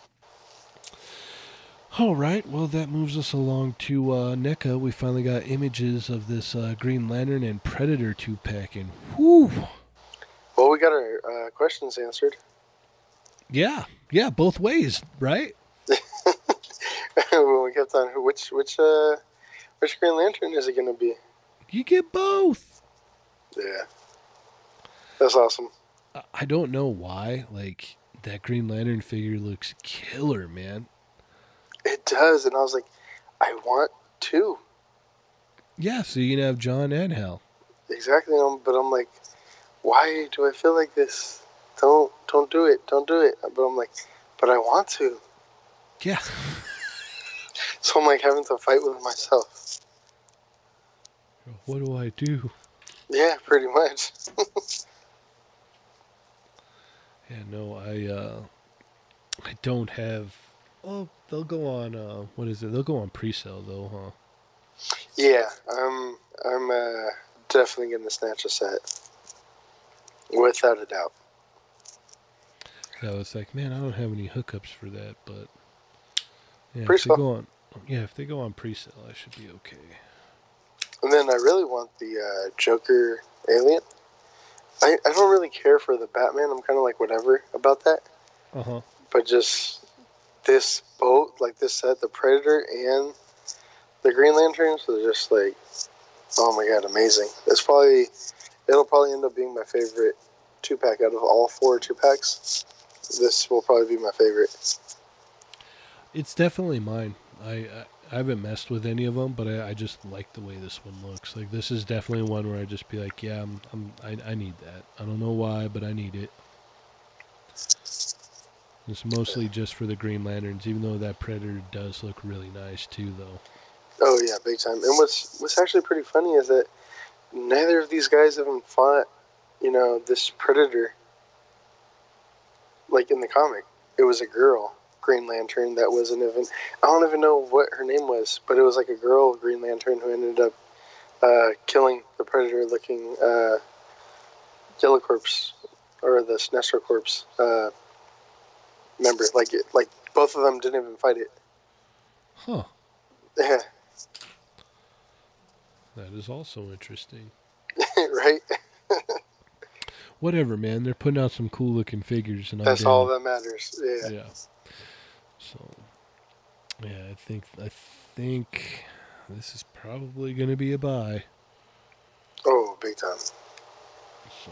All right. Well, that moves us along to uh, NECA. We finally got images of this uh, Green Lantern and Predator two pack, and whoo, Well, we got our uh, questions answered. yeah, yeah, both ways, right? [laughs] we kept on which which uh which Green Lantern is it gonna be? You get both. Yeah, that's awesome. I don't know why. Like that Green Lantern figure looks killer, man. It does, and I was like, I want two Yeah, so you can have John and Hal. exactly. um, But I'm like, why do I feel like this? Don't don't do it, don't do it. But I'm like, but I want to. Yeah. [laughs] So I'm like having to fight with myself. What do I do? Yeah, pretty much. [laughs] Yeah, no, I uh I don't have oh they'll go on uh what is it? They'll go on pre sale though, huh? yeah, I'm I'm uh, definitely gonna snatch a set, without a doubt. Yeah, I was like, man, I don't have any hookups for that, but yeah, if they go on yeah, if they go on pre sale I should be okay. And then I really want the uh, Joker alien. I, I don't really care for the Batman. I'm kind of like whatever about that. Uh huh. But just this boat, like this set, the Predator and the Green Lanterns are just like, oh my god, amazing. It's probably, it'll probably end up being my favorite two pack out of all four two packs. This will probably be my favorite. It's definitely mine. I, I haven't messed with any of them, but I, I just like the way this one looks. Like this is definitely one where I just be like, yeah, I'm, I'm I, I need that. I don't know why, but I need it. It's mostly just for the Green Lanterns, even though that Predator does look really nice too, though. Oh yeah, big time. And what's what's actually pretty funny is that neither of these guys have fought, you know, this predator. Like in the comic, it was a girl Green Lantern that wasn't even. I don't even know what her name was, but it was like a girl Green Lantern who ended up uh, killing the predator-looking uh, Yellow Corpse or the Sinestro Corpse uh, member. Like it, like both of them didn't even fight it. Huh. Yeah. That is also interesting. [laughs] right? Whatever, man. They're putting out some cool looking figures, and That's all that matters. Yeah. Yeah. So, yeah, I think I think this is probably going to be a buy. Oh, big time. So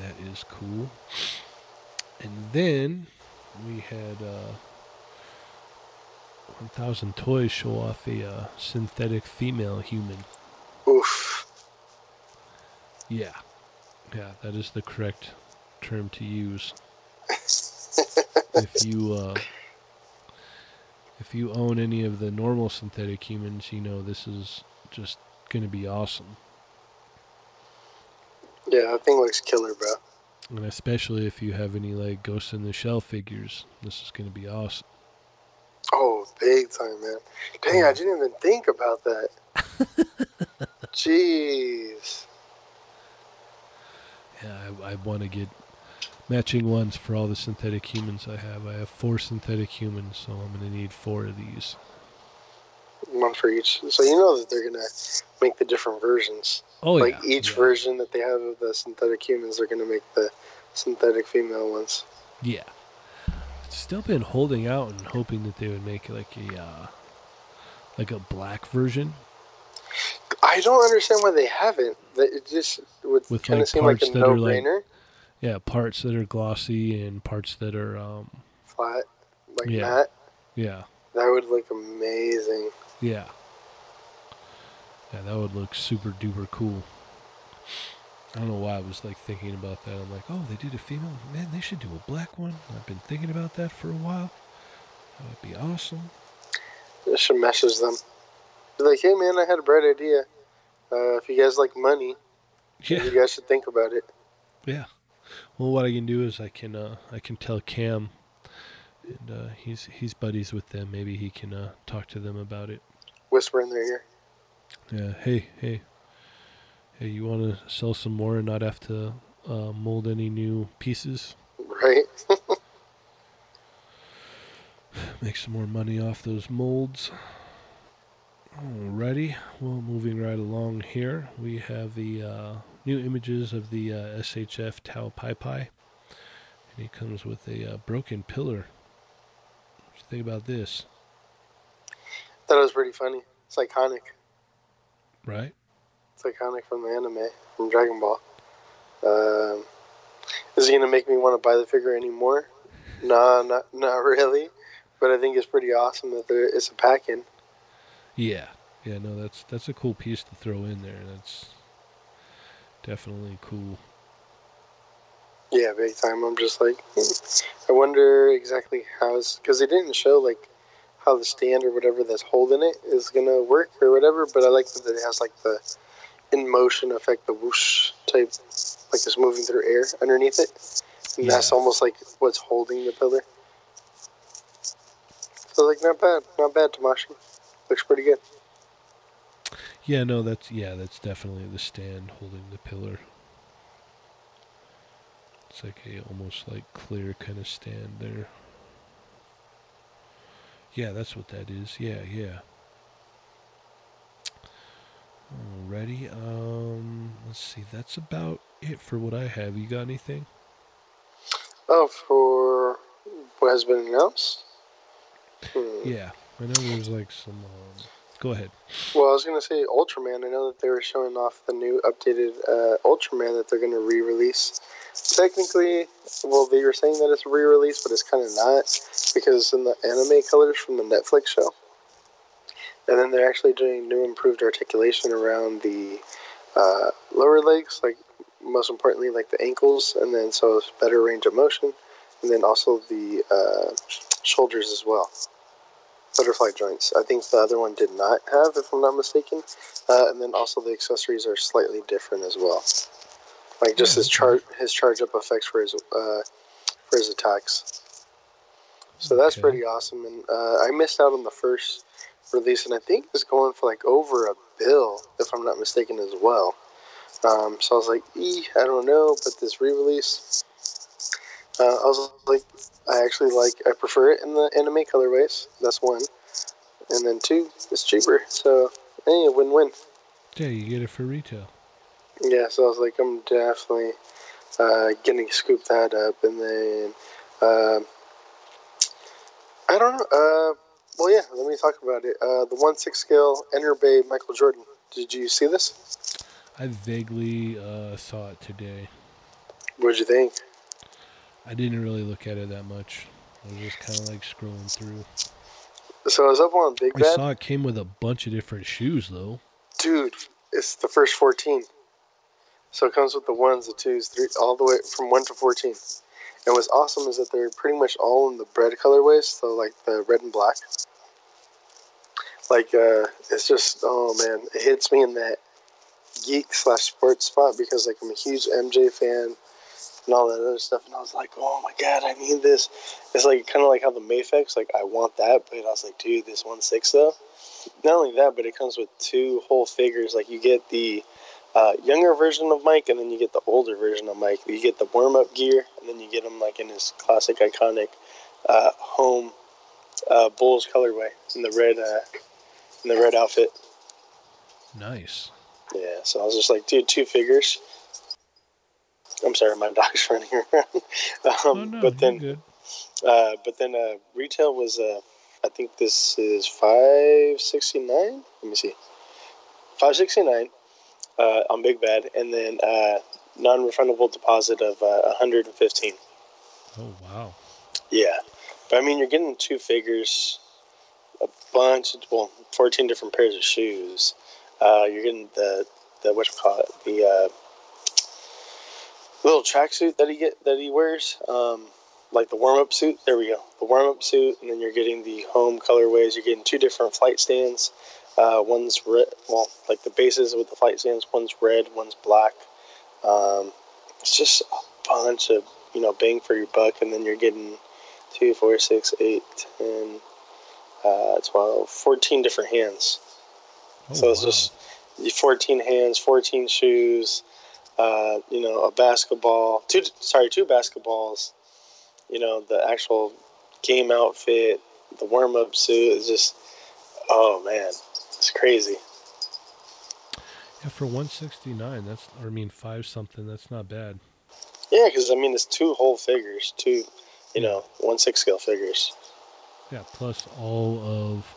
that is cool. And then we had uh, 1000 Toys show off a uh, synthetic female human. Oof. Yeah. Yeah, that is the correct term to use. If you uh, if you own any of the normal synthetic humans, you know this is just gonna be awesome. Yeah, that thing looks killer, bro. And especially if you have any like Ghost in the Shell figures, this is gonna be awesome. Oh, big time, man. Dang, I didn't even think about that. [laughs] Jeez. Yeah, I, I want to get matching ones for all the synthetic humans I have. I have four synthetic humans, so I'm gonna need four of these. One for each. So you know that they're gonna make the different versions. Oh like yeah, each yeah. version that they have of the synthetic humans, they're gonna make the synthetic female ones. Yeah. Still been holding out and hoping that they would make like a uh, like a black version I don't understand why they haven't. It just would With, kind like, of seem like a are, like, no-brainer. Yeah, parts that are glossy and parts that are um Flat, like Yeah. that. yeah. That would look amazing. Yeah. Yeah, that would look super duper cool. I don't know why I was like thinking about that. I'm like, oh, they did a female. Man, they should do a black one. I've been thinking about that for a while. That would be awesome. I should message them. Be like, hey man, I had a bright idea. Uh, if you guys like money, Yeah. you guys should think about it. Yeah. Well, what I can do is I can uh, I can tell Cam, and uh, he's he's buddies with them. Maybe he can uh, talk to them about it. Whisper in their ear. Yeah. Hey, hey, hey. You want to sell some more and not have to uh, mold any new pieces? Right? [laughs] Make some more money off those molds. Alrighty. Well, moving right along here, we have the uh, new images of the uh, SHF Tao Pai Pai. And he comes with a uh, broken pillar. What do you think about this? That was pretty funny. It's iconic. Right? It's iconic from the anime, from Dragon Ball. Um, is it gonna make me want to buy the figure anymore? Nah, not not really. But I think it's pretty awesome that there it's a pack in. Yeah. Yeah, no, that's that's a cool piece to throw in there. That's definitely cool. Yeah, big time. I'm just like, I wonder exactly how it's because they didn't show like how the stand or whatever that's holding it is gonna work or whatever. But I like that it has like the in motion effect, the whoosh type, like it's moving through air underneath it, and that's almost like what's holding the pillar. So like, not bad, not bad, Tamashii. Looks pretty good. Yeah, no, that's yeah, that's definitely the stand holding the pillar. It's like a almost like clear kind of stand there. Yeah, that's what that is. Yeah, yeah. Alrighty. Um, let's see. That's about it for what I have. You got anything? Oh, for what has been announced. Hmm. Yeah, I know there's like some. Um, go ahead. Well, I was gonna say Ultraman. I know that they were showing off the new updated uh, Ultraman that they're gonna re-release. Technically, well, they were saying that it's re-release, but it's kind of not because in the anime colors from the Netflix show. And then they're actually doing new improved articulation around the uh, lower legs, like most importantly, like the ankles, and then so better range of motion, and then also the uh, shoulders as well butterfly joints. I think the other one did not have, if I'm not mistaken. Uh, and then also the accessories are slightly different as well. Like just his charge, his charge up effects for his uh, for his attacks. So that's Okay. pretty awesome. And uh, I missed out on the first release, and I think it's going for like over a bill, if I'm not mistaken, as well. Um, so I was like, e, I don't know, but this re-release, uh, I was like, I actually like, I prefer it in the anime colorways. That's one, and then two, it's cheaper. So Hey, win-win. Yeah, you get it for retail. Yeah, so I was like, I'm definitely uh, getting scoop that up, and then um I don't know. Uh, well, yeah, let me talk about it. Uh, the one six scale Enterbay Michael Jordan. Did you see this? I vaguely uh, saw it today. What'd you think? I didn't really look at it that much. I was just kind of like scrolling through. So I was up on Big I saw it came with a bunch of different shoes though. Dude, it's the first 14. So it comes with the ones, the twos, three, all the way from 1 to 14. And what's awesome is that they're pretty much all in the bread colorways, so like the red and black. Like, uh, it's just, oh man, it hits me in that geek slash sports spot because like I'm a huge MJ fan and all that other stuff. And I was like, oh my god, I need this. It's like kind of like how the Mafex, like I want that, but I was like, dude, this one six though. Not only that, but it comes with two whole figures. Like you get the uh, younger version of Mike, and then you get the older version of Mike. You get the warm up gear, and then you get him like in his classic, iconic uh, home uh, Bulls colorway in the red, uh, in the red outfit. Nice. Yeah, so I was just like, dude, two figures. I'm sorry, my [laughs] dog's running around. [laughs] um, oh no, but then, uh, but then uh, retail was, uh, I think this is five sixty nine. Let me see, five sixty nine uh, on Big Bad, and then uh, non refundable deposit of uh, one hundred and fifteen. Oh wow. Yeah, but I mean, you're getting two figures, a bunch, of, well, fourteen different pairs of shoes. Uh, you're getting the the what you call it, the uh, little tracksuit that he get that he wears, um, like the warm up suit. There we go, the warm up suit, and then you're getting the home colorways. You're getting two different flight stands. Uh, one's red, well, like the bases with the flight stands. One's red, one's black. Um, it's just a bunch of you know bang for your buck, and then you're getting two, four, six, eight, ten, uh, 12, 14 different hands. Oh, so it's wow. just 14 hands, 14 shoes, uh, you know, a basketball, two, sorry, two basketballs, you know, the actual game outfit, the warm up suit. It's just, oh man, it's crazy. yeah, for 169. That's or I mean five something. That's not bad. Yeah, because I mean, it's two whole figures, two, you know, one six scale figures. Yeah, plus all of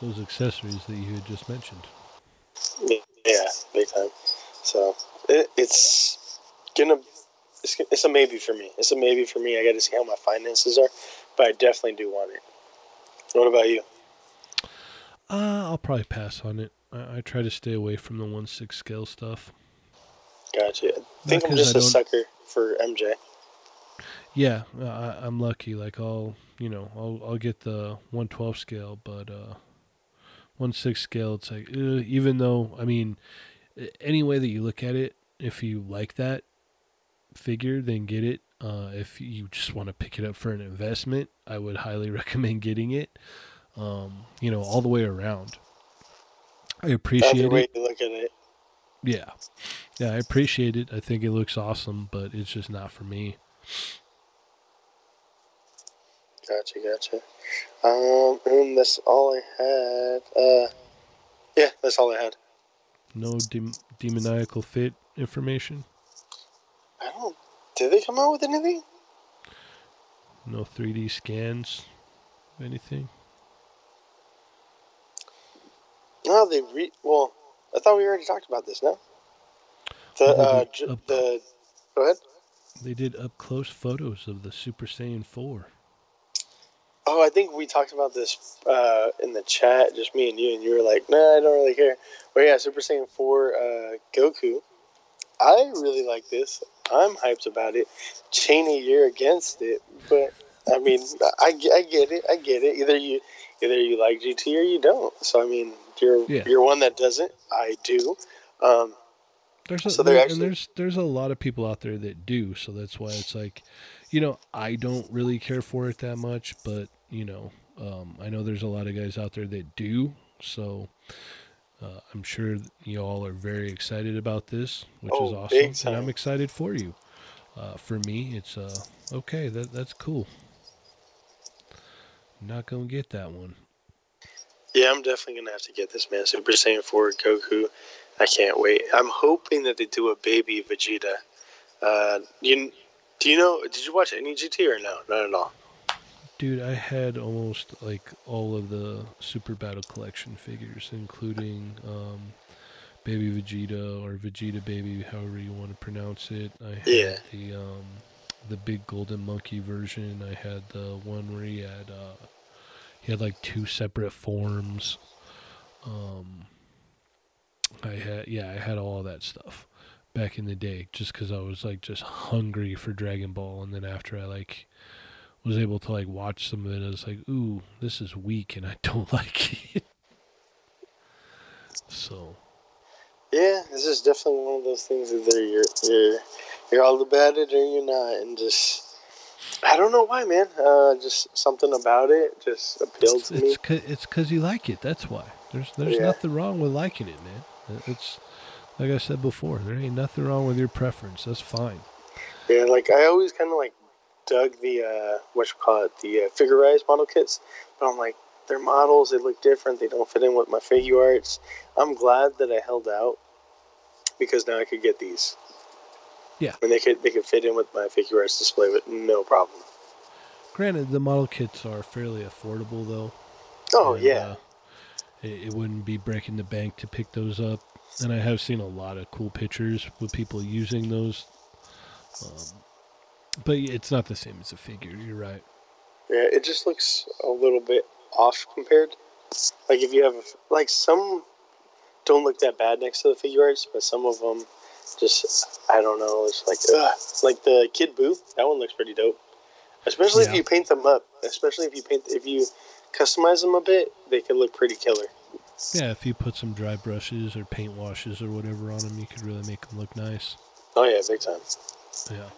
those accessories that you had just mentioned. Yeah, big time. So it, it's gonna it's, it's a maybe for me. It's a maybe for me. I got to see how my finances are, but I definitely do want it. What about you? Uh, I'll probably pass on it. I, I try to stay away from the one six scale stuff. Gotcha. I think Not I'm just I a don't- sucker for MJ. Yeah, uh, I, I'm lucky. Like I'll, you know, I'll I'll get the 112 scale, but uh, one six scale, it's like uh, even though I mean, any way that you look at it, if you like that figure, then get it. Uh, if you just want to pick it up for an investment, I would highly [laughs] recommend getting it. Um, you know, all the way around. I appreciate it. it. Yeah, yeah, I appreciate it. I think it looks awesome, but it's just not for me. Gotcha, gotcha. Um, and that's all I had. Uh, yeah, that's all I had. No dem- demoniacal fit information. I don't. Did they come out with anything? No 3D scans. Anything. No, they re. Well, I thought we already talked about this. No. The Well, uh, j- up- the. Go ahead. They did up close photos of the Super Saiyan 4. Oh, I think we talked about this uh, in the chat, just me and you, and you were like, "Nah, I don't really care." But yeah, Super Saiyan Four uh, Goku. I really like this. I'm hyped about it. Cheney, you're against it, but I mean, I, I get it. I get it. Either you, either you like GT or you don't. So I mean, you're Yeah. you're one that doesn't. I do. Um, There's a, So there- actually- there's there's a lot of people out there that do, so that's why it's like, you know, I don't really care for it that much, but you know, um, I know there's a lot of guys out there that do, so uh, I'm sure you all are very excited about this, which is Oh, awesome, big and. I'm excited for you. Uh, for me, it's uh, okay. That that's cool. Not gonna get that one. Yeah, I'm definitely gonna have to get this man. Super Saiyan 4 Goku. I can't wait. I'm hoping that they do a baby Vegeta. Uh, you do you know? Did you watch any GT or no? Not at all. Dude, I had almost like all of the Super Battle Collection figures, including um, Baby Vegeta or Vegeta Baby, however you want to pronounce it. I had Yeah. the um, the big golden monkey version. I had the one where he had uh, he had like two separate forms. Um, I had yeah, I had all that stuff back in the day, just because I was like just hungry for Dragon Ball, and then after I like was able to like watch some of it, I was like, ooh, this is weak, and I [laughs] don't like it. So Yeah, this is definitely one of those things that either you're you're you're all about it or you're not, and just I don't know why, man. Uh, just something about it just appealed it's to me. it's cause, you like it. That's why. There's there's Yeah. nothing wrong with liking it, man. It's like I said before, there ain't nothing wrong with your preference. That's fine. Yeah, like I always kind of like dug the uh, what you call it, the uh, Figure-rise model kits, but I'm like their models they look different. They don't fit in with my Figuarts. I'm glad that I held out because now I could get these. Yeah. and they could they could fit in with my Figuarts display with no problem. Granted, the model kits are fairly affordable though. Oh and, yeah, uh, it, it wouldn't be breaking the bank to pick those up. And I have seen a lot of cool pictures with people using those. Um, but it's not the same as a figure. You're right. yeah. It just looks a little bit off compared. Like if you have like some don't look that bad next to the Figuarts, but some of them just I don't know. It's like ugh. like the Kid Boo. That one looks pretty dope. Especially Yeah. if you paint them up. Especially if you paint if you customize them a bit, they could look pretty killer. Yeah, if you put some dry brushes or paint washes or whatever on them, you could really make them look nice. Oh yeah, big time. Yeah.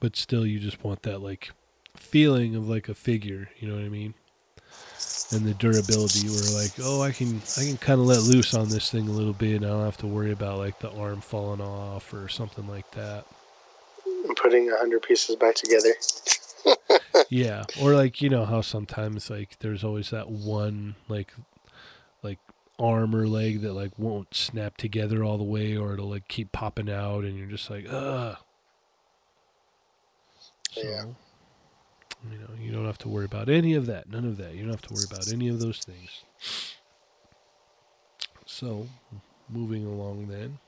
But still, you just want that like feeling of like a figure. You know what I mean? And the durability, where like, oh, I can I can kind of let loose on this thing a little bit, and I don't have to worry about like the arm falling off or something like that. And putting a hundred pieces back together. [laughs] yeah, or like you know how sometimes like there's always that one like like arm or leg that like won't snap together all the way, or it'll like keep popping out, and you're just like, ugh. So, Yeah. you know, you don't have to worry about any of that. None of that. You don't have to worry about any of those things. So, moving along then.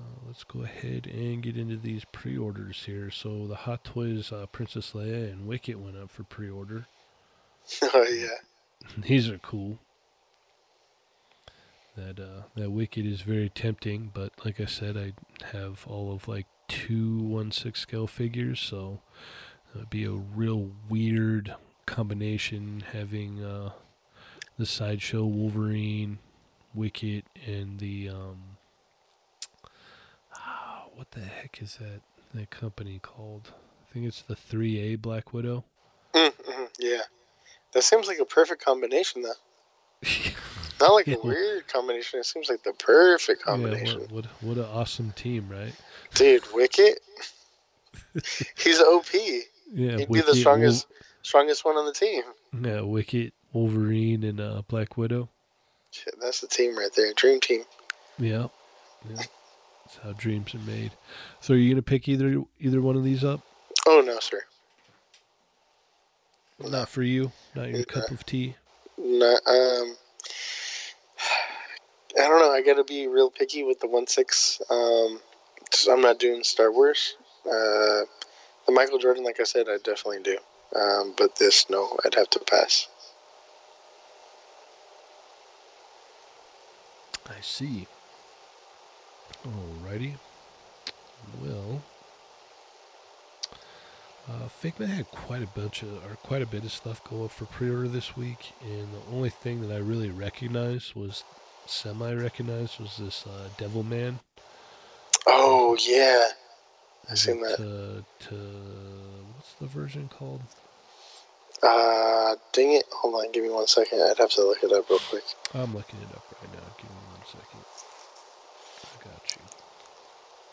Uh, let's go ahead and get into these pre-orders here. So the Hot Toys uh, Princess Leia and Wicket went up for pre-order. [laughs] oh yeah. [laughs] These are cool. That uh, that Wicket is very tempting, but like I said, I have all of like two one six scale figures, so it would be a real weird combination having uh, the sideshow Wolverine, Wicket, and the um, ah, what the heck is that that company called? I think it's the three A Black Widow. Mm-hmm. Yeah. That seems like a perfect combination though. [laughs] Not like a [laughs] weird combination. It seems like the perfect combination. Yeah, what, what what an awesome team, right? Dude, Wicket. [laughs] He's OP. Yeah, He'd be the strongest strongest one on the team. Yeah, Wicket, Wolverine, and uh, Black Widow. Shit, that's the team right there. Dream team. Yeah, yeah. That's how dreams are made. So, are you gonna pick either either one of these up? Oh no, sir. Not for you. Not your cup of tea. No, um, I don't know. I got to be real picky with the one six. Um, I'm not doing Star Wars. Uh, the Michael Jordan, like I said, I definitely do. Um, but this, no, I'd have to pass. I see. Alrighty. Well, uh, Figma had quite a bunch of, or quite a bit of stuff go up for pre-order this week, and the only thing that I really recognized was semi-recognized was this uh, Devilman. Oh yeah, I seen that. To, to what's the version called? Uh, dang it! Hold on, give me one second. I'd have to look it up real quick. I'm looking it up right now. Give me one second. I got you.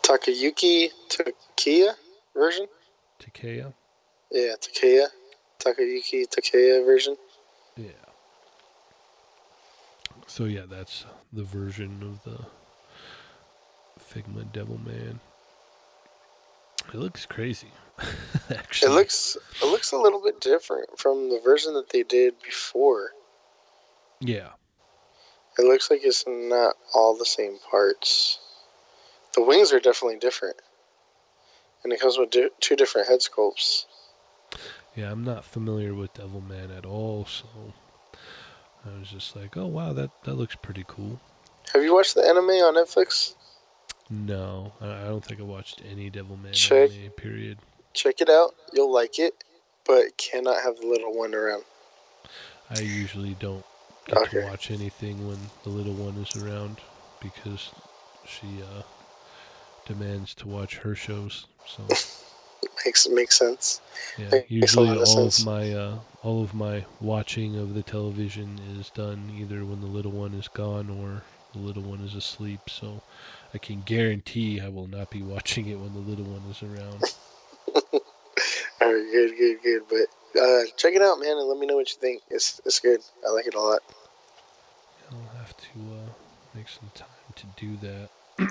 Takayuki Takeya version. Takea. Yeah, Takeya. Takayuki Takeya version. Yeah. So yeah, that's the version of the Figma Devilman. It looks crazy. [laughs] Actually, It looks it looks a little bit different from the version that they did before. Yeah, It looks like it's not all the same parts. The wings are definitely different, and it comes with di- two different head sculpts. yeah. I'm not familiar with Devilman at all, so I was just like, oh wow, that that looks pretty cool. Have you watched the anime on Netflix? No, I, I don't think I watched any Devilman Check. anime. Period. Check it out. You'll like it, but cannot have the little one around. I usually don't get Okay. to watch anything when the little one is around because she uh, demands to watch her shows. So [laughs] Makes makes sense. yeah, Makes usually lot of all of my uh, all of my watching of the television is done either when the little one is gone or the little one is asleep. So I can guarantee I will not be [laughs] watching it when the little one is around. [laughs] All right, good, good, good. But uh, check it out, man, and let me know what you think. It's it's good. I like it a lot. I'll have to uh, make some time to do that. [clears throat]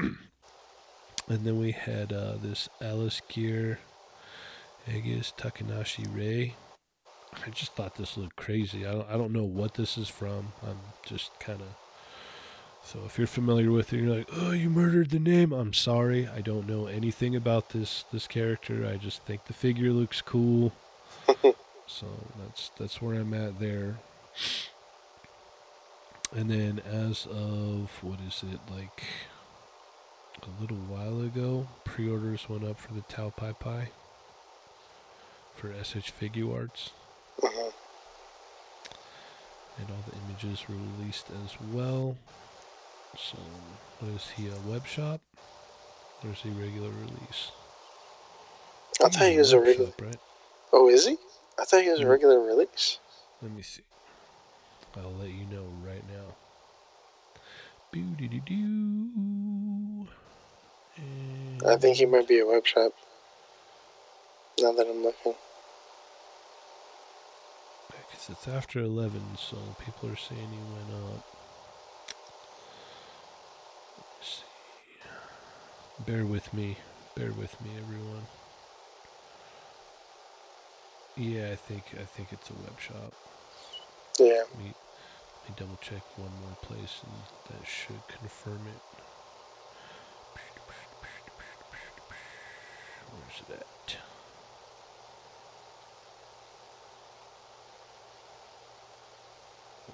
and then we had uh, this Alice Gear Aegis Takanashi Rei. I just thought this looked crazy. I don't, I don't know what this is from. I'm just kind of. So if you're familiar with it, you're like, oh, you murdered the name. I'm sorry. I don't know anything about this this character. I just think the figure looks cool. [laughs] so that's that's where I'm at there. And then as of what is it like a little while ago, pre-orders went up for the Tao Pai Pai for SH Figuarts, Mhm. and all the images were released as well. So, what is he a web shop or is he regular release? I thought he was a regular. shop, right? Oh, is he? I thought he was a Mm. regular release. Let me see. I'll let you know right now. Boo doo doo doo. I think he might be a web shop. Now that I'm looking. It's after 11, so people are saying he went up. Let's see. Bear with me. Bear with me, everyone. Yeah, I think I think it's a web shop. Yeah. Let me, let me double check one more place, and that should confirm it. Where's it at?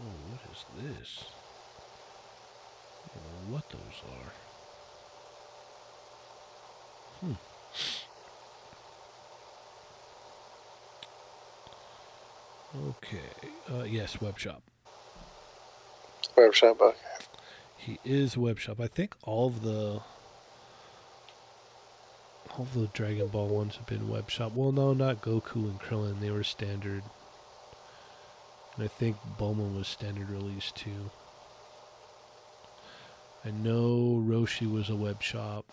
Oh, what is this? I don't know what those are. Hmm. Okay. Uh, yes, web shop. Web shop. Okay. He is web shop. I think all of the all of the Dragon Ball ones have been web shop. Well, no, not Goku and Krillin. They were standard. And I think Bulma was standard release too. I know Roshi was a web shop.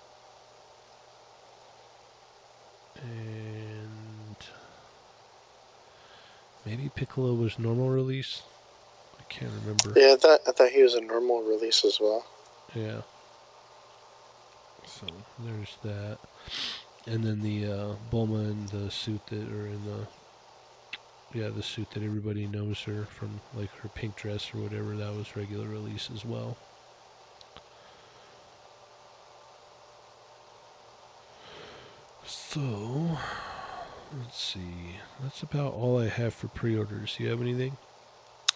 And maybe Piccolo was normal release. I can't remember. Yeah, I thought I thought he was a normal release as well. Yeah. So there's that, and then the uh, Bulma in the suit that, are in the, yeah, the suit that everybody knows her from, like her pink dress or whatever. That was regular release as well. So, let's see. That's about all I have for pre-orders. You have anything?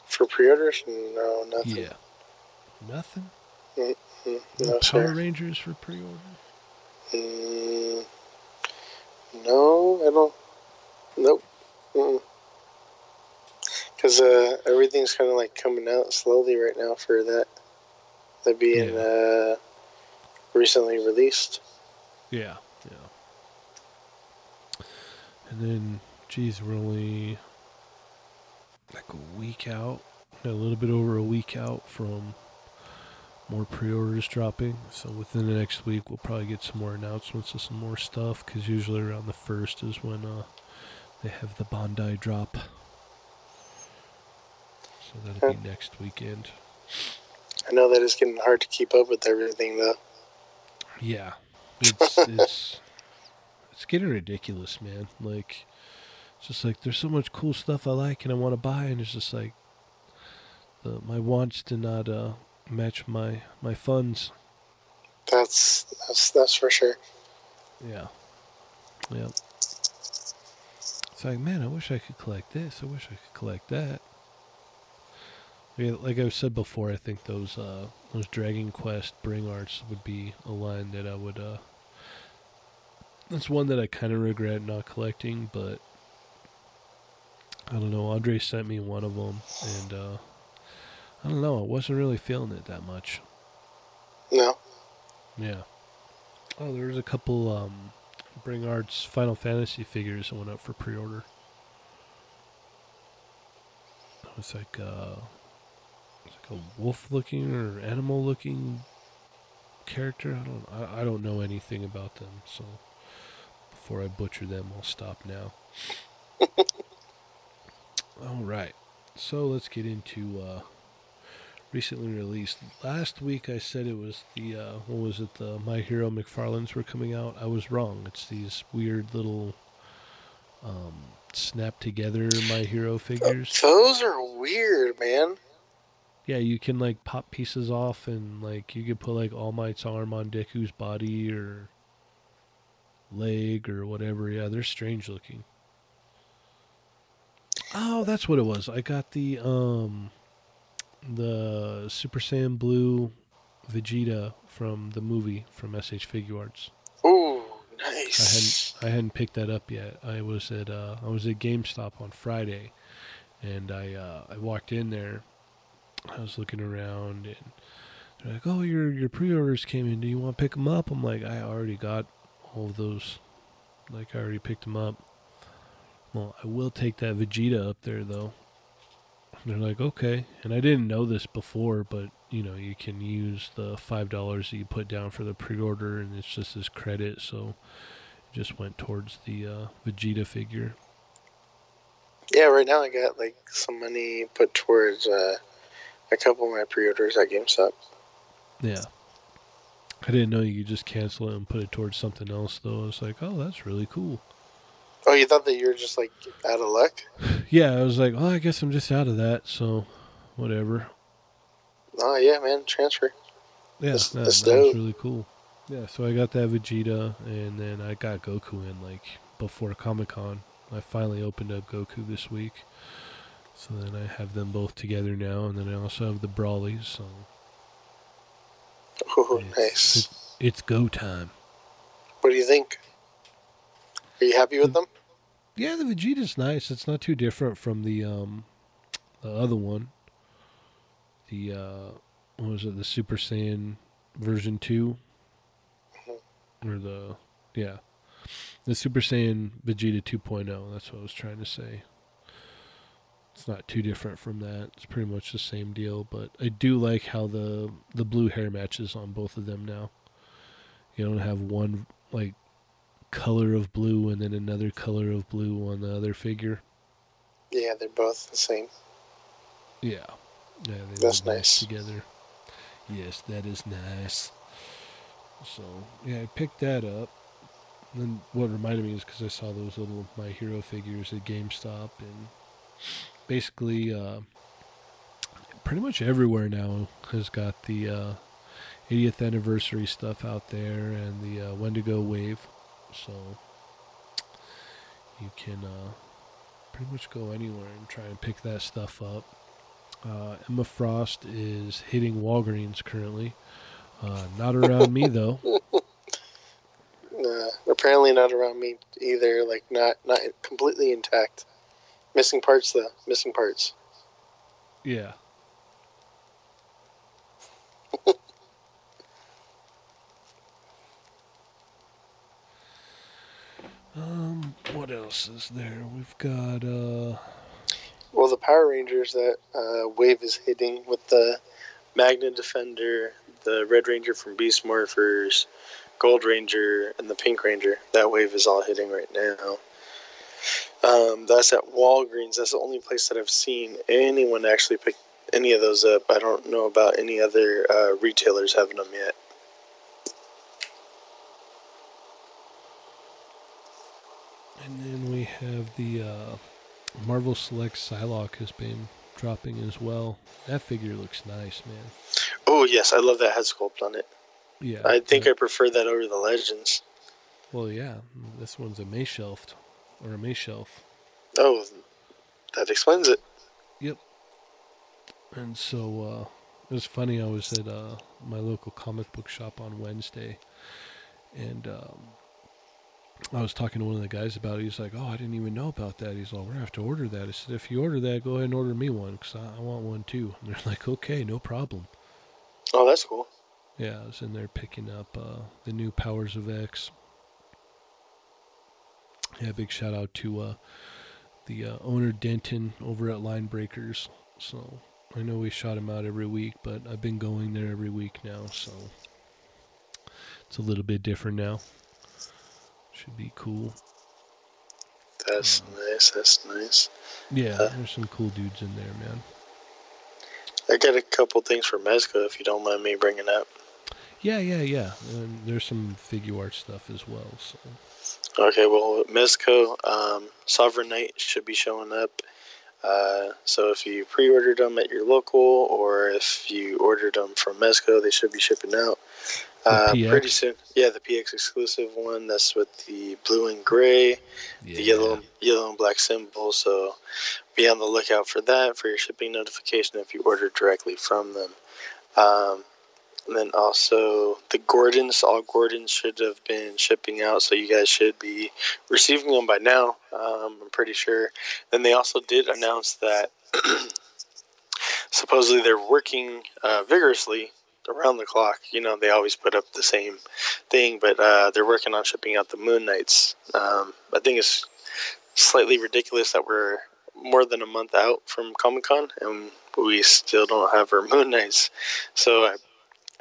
For pre-orders, no, nothing. Yeah. Nothing. Mm, No No, Power sir. Rangers for pre-order. Mm, no, I don't. Nope. Because uh, everything's kind of like coming out slowly right now for that. That being Yeah. uh, recently released. Yeah, yeah. And then, geez, we're only like a week out, a little bit over a week out from more pre-orders dropping. So within the next week, we'll probably get some more announcements of some more stuff. Because usually around the first is when uh, they have the Bandai drop. So that'll be next weekend. I know that it's getting hard to keep up with everything though. Yeah, it's [laughs] it's it's getting ridiculous, man. Like, it's just like there's so much cool stuff I like and I want to buy, and it's just like the my wants do not uh, match my my funds. That's that's that's for sure. Yeah, yeah. It's like, man, I wish I could collect this. I wish I could collect that. Yeah, like I said before, I think those uh, those Dragon Quest Bring Arts would be a line that I would. Uh, that's one that I kind of regret not collecting, but I don't know. Andre sent me one of them, and uh, I don't know. I wasn't really feeling it that much. No. Yeah. Oh, there was a couple um, Bring Arts Final Fantasy figures that went up for pre-order. It was like uh, like a wolf-looking or animal-looking character. I don't I, I don't know anything about them, so before I butcher them, I'll stop now. [laughs] All right, so let's get into uh, recently released. Last week I said it was the uh, what was it? The My Hero McFarlane's were coming out. I was wrong. It's these weird little um, snap together My Hero figures. Those are weird, man. Yeah, you can like pop pieces off and like you could put like All Might's arm on Deku's body or leg or whatever. Yeah, they're strange looking. Oh, that's what it was. I got the um the Super Saiyan Blue Vegeta from the movie from SH Figuarts. Ooh, I nice. hadn't I hadn't picked that up yet. I was at uh, I was at GameStop on Friday, and I uh, I walked in there. I was looking around, and they're like, "Oh, your your pre-orders came in. Do you want to pick them up?" I'm like, "I already got all of those. Like, I already picked them up." Well, I will take that Vegeta up there though. They're like, okay, and I didn't know this before, but you know, you can use the five dollars that you put down for the pre-order, and it's just as credit, so it just went towards the uh, Vegeta figure. Yeah, right now I got like some money put towards uh, a couple of my pre-orders at GameStop. Yeah. I didn't know you could just cancel it and put it towards something else, though. I was like, oh, that's really cool. Oh, you thought that you were just like out of luck? [laughs] Yeah, I was like, oh, I guess I'm just out of that, so whatever. Oh yeah, man, transfer. Yeah, That's- that, that's that was really cool. Yeah, so I got that Vegeta, and then I got Goku in like before Comic Con. I finally opened up Goku this week, so then I have them both together now, and then I also have the Brolys. So Oh, it's, nice. It's, it's go time. What do you think? Are you happy with them? Yeah, the Vegeta's nice. It's not too different from the um, the other one. The uh, what was it? The Super Saiyan version 2 or the yeah, the Super Saiyan Vegeta 2.0. That's what I was trying to say. It's not too different from that. It's pretty much the same deal, but I do like how the the blue hair matches on both of them now. You don't have one like color of blue and then another color of blue on the other figure. Yeah, they're both the same. Yeah. Yeah, they That's nice. together. Yes, that is nice. So, yeah, I picked that up. And then what reminded me is because I saw those little My Hero figures at GameStop, and basically, uh, pretty much everywhere now has got the uh, 80th anniversary stuff out there and the uh, Wendigo wave. So, you can uh, pretty much go anywhere and try and pick that stuff up. Uh, Emma Frost is hitting Walgreens currently. Uh, not around me though. [laughs] Apparently not around me either. Like not not completely intact. Missing parts though. Missing parts. Yeah. [laughs] um, what else is there? We've got uh Well, the Power Rangers that uh, Wave is hitting with the Magna Defender, the Red Ranger from Beast Morphers, Gold Ranger, and the Pink Ranger. That wave is all hitting right now. Um, that's at Walgreens. That's the only place that I've seen anyone actually pick any of those up. I don't know about any other uh, retailers having them yet. And then we have the uh, Marvel Select Psylocke has been dropping as well. That figure looks nice, man. Oh yes, I love that head sculpt on it. Yeah. I think uh, I prefer that over the Legends. Well, yeah. This one's a May shelved or a May shelf. Oh, that explains it. Yep. And so uh, it was funny. I was at uh, my local comic book shop on Wednesday, and um, I was talking to one of the guys about it. He's like, "Oh, I didn't even know about that." He's like, "We're gonna have to order that." I said, "If you order that, go ahead and order me one because I, I want one too." And they're [laughs] like, "Okay, no problem." Oh, that's cool. Yeah, I was in there picking up uh, the new Powers of X. Yeah, big shout out to uh, the uh, owner Denton over at Line Breakers. So I know we shot him out every week, but I've been going there every week now, so it's a little bit different now. Should be cool. That's nice. That's nice. Yeah, Uh, there's some cool dudes in there, man. I got a couple things for Mezco if you don't mind me bringing up. Yeah, yeah, yeah. And there's some Figuarts stuff as well. So Okay, well, Mezco, um, Sovereign Knight should be showing up. Uh, so if you pre-ordered them at your local, or if you ordered them from Mezco, they should be shipping out. Uh, pretty soon. Yeah, the PX exclusive one. That's with the blue and gray, yeah, the yellow, yellow and black symbol. So be on the lookout for that for your shipping notification if you order directly from them. Um, and then also the Gordons, all Gordons should have been shipping out, so you guys should be receiving them by now. Um, I'm pretty sure. Then they also did announce that [clears throat] supposedly they're working uh, vigorously around the clock. You know, they always put up the same thing, but uh, they're working on shipping out the Moon Knights. Um, I think it's slightly ridiculous that we're more than a month out from Comic Con and we still don't have our Moon Knights. So I,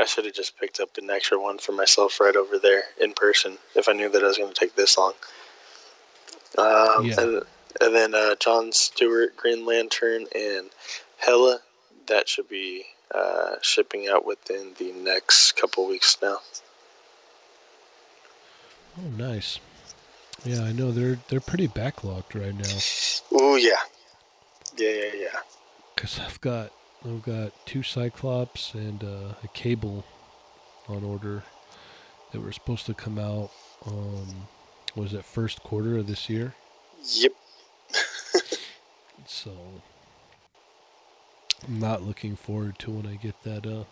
I should have just picked up an extra one for myself right over there in person if I knew that I was going to take this long. Um, Yeah. and, and then uh, John Stewart, Green Lantern, and Hella, that should be uh, shipping out within the next couple weeks now. Oh, nice. Yeah, I know they're they're pretty backlogged right now. Oh yeah. Yeah, yeah, yeah. Cause I've got I've got two Cyclops and uh, a Cable on order that were supposed to come out. Um, was it first quarter of this year? Yep. So I'm not looking forward to when I get that uh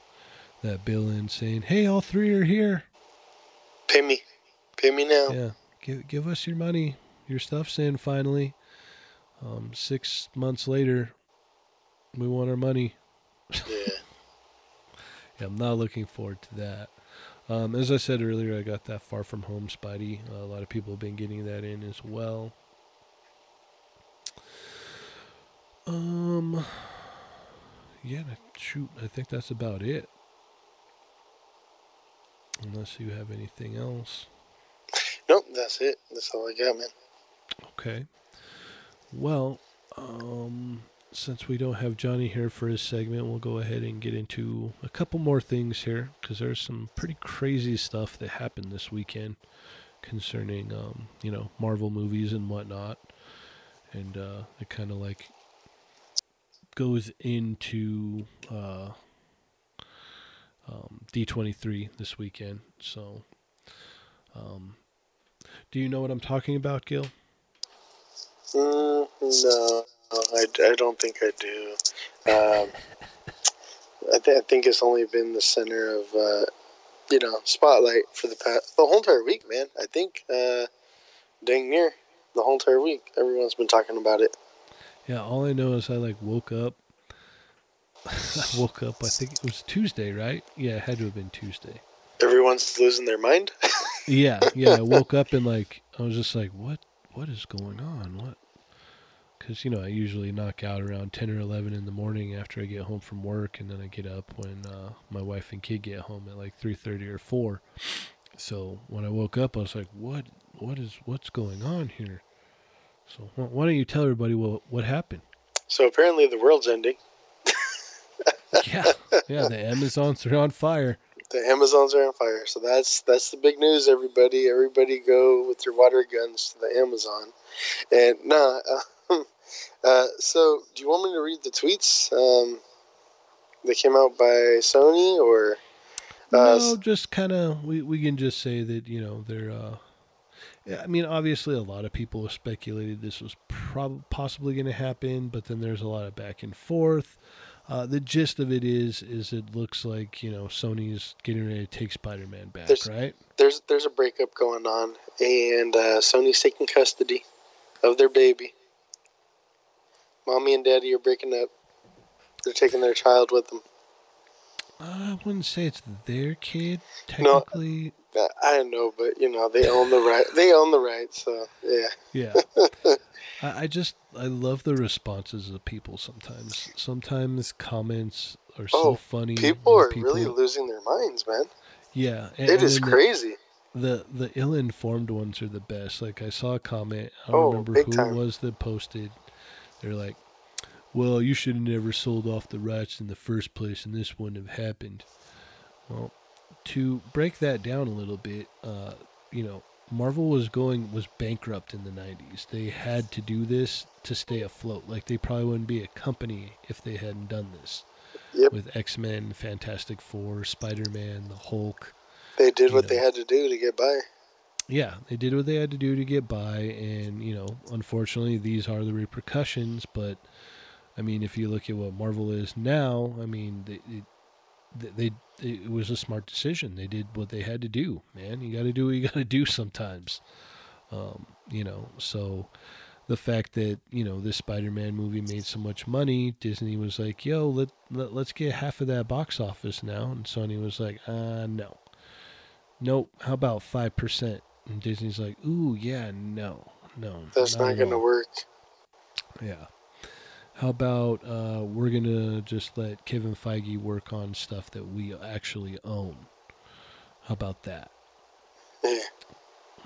that bill in saying, "Hey, all three are here." Pay me. Pay me now. Yeah, give give us your money. Your stuff's in finally. Um, six months later, we want our money. Yeah. [laughs] Yeah, I'm not looking forward to that. Um, as I said earlier, I got that Far From Home Spidey. Uh, a lot of people have been getting that in as well. Um, yeah, shoot, I think that's about it. Unless you have anything else. Nope, that's it. That's all I got, man. Okay. Well, um, since we don't have Johnny here for his segment, we'll go ahead and get into a couple more things here because there's some pretty crazy stuff that happened this weekend concerning, um, you know, Marvel movies and whatnot, and uh, it kind of like goes into uh, um, D23 this weekend. So, um, do you know what I'm talking about, Gil? Mm, no, I, I don't think I do. Um, I, th- I think it's only been the center of, uh, you know, spotlight for the past the whole entire week, man. I think, uh, dang near the whole entire week, everyone's been talking about it. Yeah, all I know is I like woke up. I [laughs] woke up. I think it was Tuesday, right? Yeah, it had to have been Tuesday. Everyone's losing their mind. [laughs] Yeah, yeah. I woke up and like I was just like, what? What is going on? What? Because you know I usually knock out around ten or eleven in the morning after I get home from work, and then I get up when uh, my wife and kid get home at like three thirty or four. So when I woke up, I was like, what? What is? What's going on here? So wh- why don't you tell everybody what what happened? so apparently the world's ending. [laughs] yeah, yeah. The Amazons are on fire. The Amazons are on fire. So that's that's the big news, everybody. Everybody go with your water guns to the Amazon. And nah, uh, uh, so do you want me to read the tweets um, that came out by Sony or? Uh, no, just kind of we we can just say that you know they're. Uh, I mean, obviously, a lot of people have speculated this was prob- possibly going to happen, but then there's a lot of back and forth. Uh, the gist of it is, is it looks like you know Sony's getting ready to take Spider-Man back, there's, right? There's there's a breakup going on, and uh, Sony's taking custody of their baby. Mommy and Daddy are breaking up. They're taking their child with them. I wouldn't say it's their kid technically. No, I know, but you know they own the right. They own the right, so yeah. Yeah. [laughs] I, I just I love the responses of people. Sometimes, sometimes comments are so oh, funny. People are people, really losing their minds, man. Yeah, and, it is crazy. The, the the ill-informed ones are the best. Like I saw a comment. I don't oh, remember who time. it was that posted. They're like, well, you should have never sold off the rights in the first place, and this wouldn't have happened. Well, to break that down a little bit, uh, you know, Marvel was going was bankrupt in the '90s. They had to do this to stay afloat. Like they probably wouldn't be a company if they hadn't done this. Yep. With X Men, Fantastic Four, Spider Man, the Hulk. They did what know. they had to do to get by. Yeah, they did what they had to do to get by, and you know, unfortunately, these are the repercussions. But I mean, if you look at what Marvel is now, I mean, they, they, they it was a smart decision. They did what they had to do. Man, you got to do what you [laughs] got to do sometimes. Um, you know, so the fact that you know this Spider-Man movie made so much money, Disney was like, "Yo, let, let let's get half of that box office now," and Sony was like, "Uh, no, nope. How about five percent?" And Disney's like, "Ooh, yeah, no, no, that's not, not gonna work." Yeah. How about uh, we're gonna just let Kevin Feige work on stuff that we actually own? How about that? Yeah.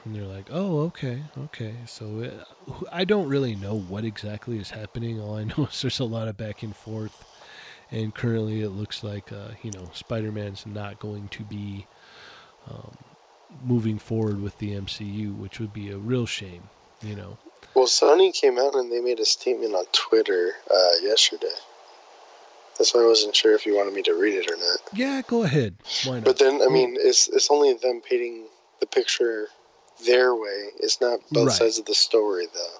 And they're like, "Oh, okay, okay." So it, uh, I don't really know what exactly is happening. All I know [laughs] is there's a lot of back and forth, and currently it looks like uh, you know Spider-Man's not going to be um, moving forward with the MCU, which would be a real shame. You know. Well, Sony came out and they made a statement on Twitter uh, yesterday. That's why I wasn't sure if you wanted me to read it or not. Yeah, go ahead. Why not? But then, I mean, it's it's only them painting the picture their way. It's not both right. sides of the story, though.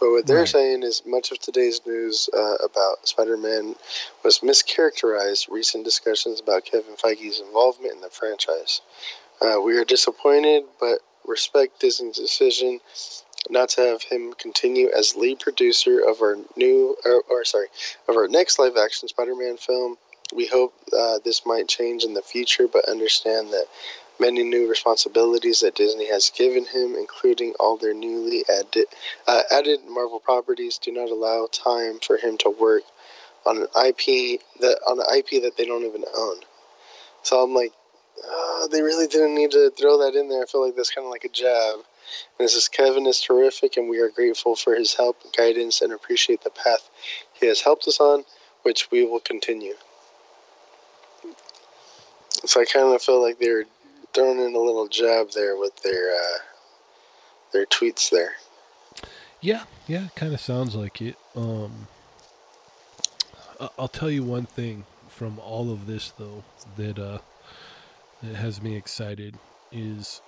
But what they're right. saying is much of today's news uh, about Spider-Man was mischaracterized. Recent discussions about Kevin Feige's involvement in the franchise. Uh, we are disappointed, but respect Disney's decision not to have him continue as lead producer of our new, or, or sorry, of our next live action Spider Man film. We hope uh, this might change in the future, but understand that many new responsibilities that Disney has given him, including all their newly added, uh, added Marvel properties, do not allow time for him to work on an IP that on an IP that they don't even own. So I'm like, uh, they really didn't need to throw that in there. I feel like that's kind of like a jab. And this is Kevin is terrific, and we are grateful for his help, and guidance, and appreciate the path he has helped us on, which we will continue. So I kind of feel like they're throwing in a little jab there with their uh, their tweets there. Yeah, yeah, kind of sounds like it. Um, I'll tell you one thing from all of this though that uh, that has me excited is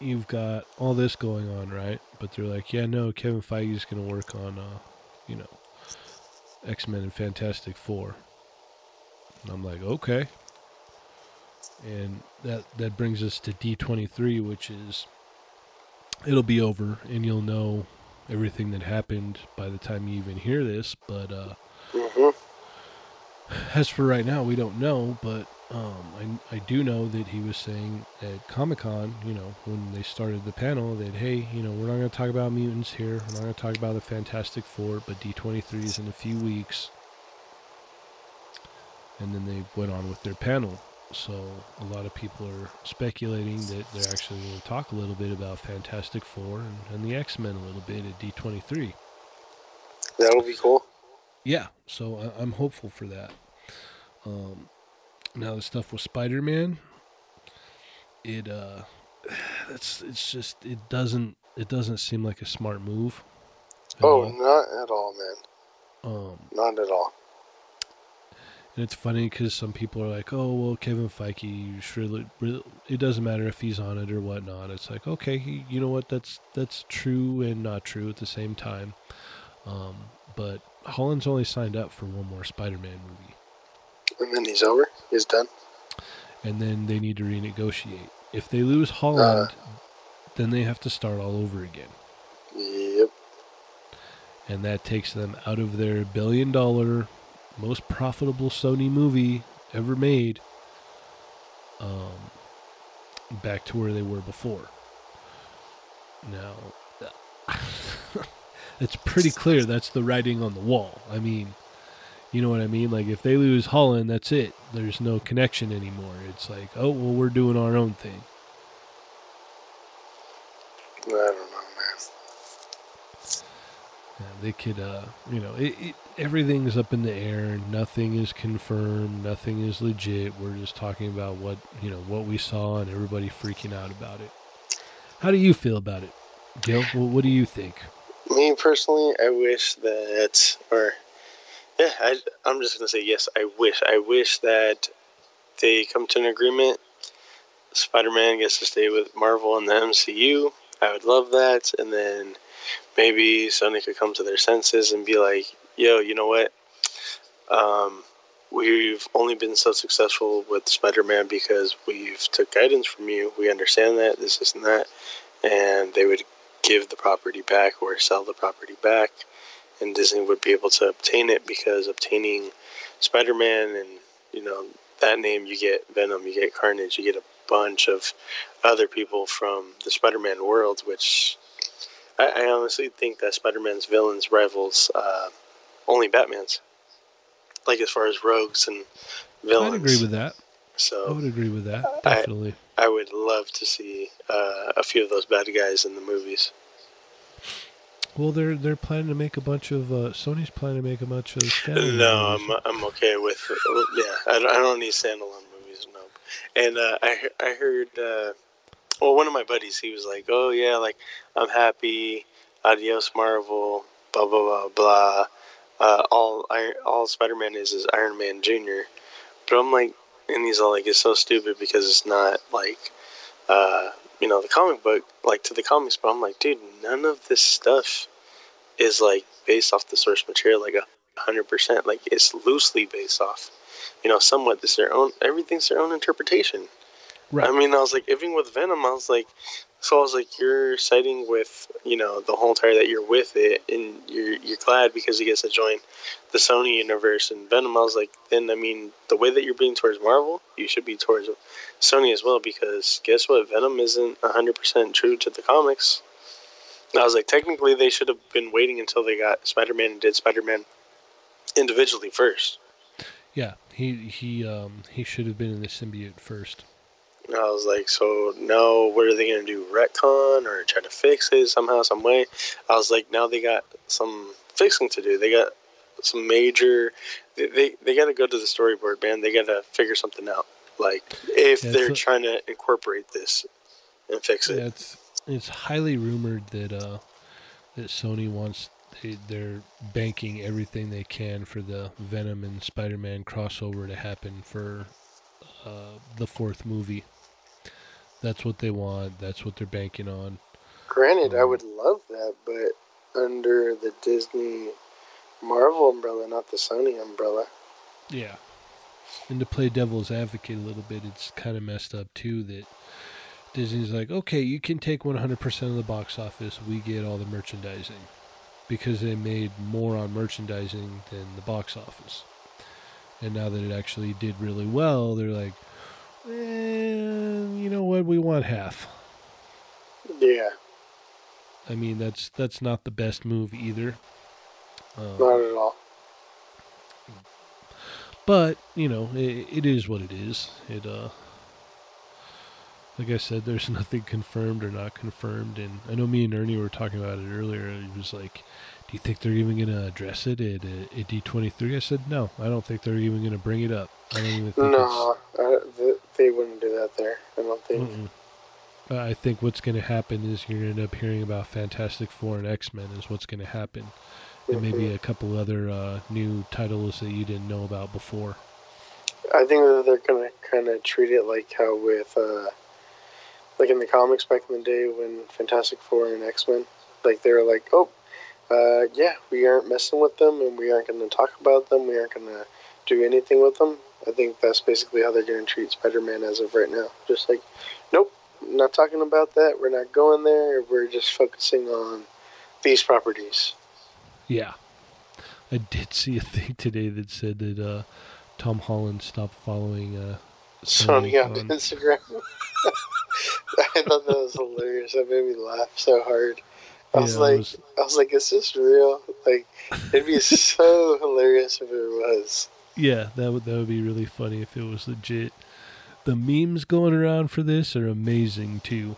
you've got all this going on, right? But they're like, yeah, no, Kevin Feige is going to work on, uh, you know, X Men and Fantastic Four. And I'm like, okay. And that that brings us to D23, which is it'll be over, and you'll know everything that happened by the time you even hear this. But uh, mm-hmm. as for right now, we don't know. But um, I, I do know that he was saying at Comic Con, you know, when they started the panel, that hey, you know, we're not going to talk about mutants here. We're not going to talk about the Fantastic Four, but D23 is in a few weeks. And then they went on with their panel. So a lot of people are speculating that they're actually going to talk a little bit about Fantastic Four and, and the X Men a little bit at D23. That'll be cool. Yeah, so I, I'm hopeful for that. Um, now the stuff with Spider-Man, it uh, [sighs] that's it's just it doesn't it doesn't seem like a smart move. Oh, all. not at all, man. Um, Not at all. and it's funny because some people are like, "Oh, well, Kevin Feige, surely, really, it doesn't matter if he's on it or whatnot." It's like, okay, you know what? That's that's true and not true at the same time. Um, but Holland's only signed up for one more Spider-Man movie, And then he's over. He's done. and then they need to renegotiate. If they lose Holland, then they have to start all over again, Yep. and that takes them out of their billion-dollar, most profitable Sony movie ever made. Um, back to where they were before. Now, [laughs] it's pretty clear that's the writing on the wall. I mean, you know what I mean? Like, if they lose Holland, that's it. There's no connection anymore. It's like, oh, well, we're doing our own thing. I don't know, man. Yeah, they could, uh, you know, it, it, everything's up in the air. Nothing is confirmed. Nothing is legit. We're just talking about what, you know, what we saw and everybody freaking out about it. How do you feel about it, Gil? What, what do you think? Me personally, I wish that, or yeah, I, I'm just gonna say yes. I wish, I wish that they come to an agreement. Spider-Man gets to stay with Marvel and the MCU. I would love that, and then maybe Sony could come to their senses and be like, "Yo, you know what? Um, we've only been so successful with Spider-Man because we've took guidance from you. We understand that this, and that, and they would give the property back or sell the property back, and Disney would be able to obtain it because obtaining Spider-Man and you know that name, you get Venom, you get Carnage, you get a bunch of other people from the Spider-Man world, which I, I honestly think that Spider-Man's villains rivals uh, only Batman's. Like as far as rogues and villains. I'd agree with that. So I would agree with that. I- Definitely. I would love to see uh, a few of those bad guys in the movies. Well, they're they're planning to make a bunch of uh, Sony's planning to make a bunch of standalone No, movies. I'm I'm okay with yeah. I don't, I don't need standalone movies. No, and uh, I I heard uh, well one of my buddies he was like oh yeah like I'm happy adios Marvel blah blah blah blah uh, all Iron, all Spider Man is is Iron Man Junior, but I'm like and he's all like it's so stupid because it's not like uh, you know the comic book like to the comics but I'm like dude none of this stuff is like based off the source material like a hundred percent. Like it's loosely based off, you know, somewhat. It's their own. Everything's their own interpretation. Right. I mean, I was like, even with Venom, I was like, so I was like, you're siding with, you know, the whole entire that you're with it, and you're you're glad because he gets to join the Sony universe. And Venom, I was like, then I mean, the way that you're being towards Marvel, you should be towards Sony as well because guess what? Venom isn't hundred percent true to the comics. And I was like, technically, they should have been waiting until they got Spider Man and did Spider Man individually first. Yeah, he he um he should have been in the symbiote first. And I was like, so now what are they going to do? Retcon or try to fix it somehow, some way? I was like, now they got some fixing to do. They got some major. They they, they got to go to the storyboard, man. They got to figure something out. Like if Yeah, they're so- trying to incorporate this and fix it. Yeah, it's it's highly rumored that uh that Sony wants they, they're banking everything they can for the Venom and Spider-Man crossover to happen for uh, the fourth movie. That's what they want. That's what they're banking on. Granted, I Um, would love that, but under the Disney Marvel umbrella, not the Sony umbrella. Yeah. And to play devil's advocate a little bit, it's kind of messed up too that Disney's like, okay, you can take 100% of the box office. We get all the merchandising because they made more on merchandising than the box office. And now that it actually did really well, they're like, eh, you know what? We want half. Yeah, I mean, that's that's not the best move either. Um, not at all. but you know it, it is what it is it uh like i said there's [laughs] nothing confirmed or not confirmed and i know me and ernie were talking about it earlier it was like do you think they're even going to address it at, at D23? I said, no, I don't think they're even going to bring it up. I don't even think no, uh, they wouldn't do that there. I don't think. Mm-mm. I think what's going to happen is you're going to end up hearing about Fantastic Four and X Men is what's going to happen, and maybe Mhm. a couple other uh, new titles that you didn't know about before. I think that they're gonna kind of treat it like how with, uh, like in the comics back in the day when Fantastic Four and X Men, like they were like, oh, uh, yeah, we aren't messing with them and we aren't gonna talk about them. We aren't gonna do anything with them. I think that's basically how they're gonna treat Spider Man as of right now. Just like, nope, not talking about that. We're not going there. We're just focusing on these properties. Yeah, I did see a thing today that said that uh, Tom Holland stopped following uh, Sony on on- Instagram. [laughs] I thought that was hilarious. That made me laugh so hard. I was Yeah, like, was- I was like, is this real? Like, it'd be so [laughs] hilarious if it was. Yeah, that would that would be really funny if it was legit. The memes going around for this are amazing too.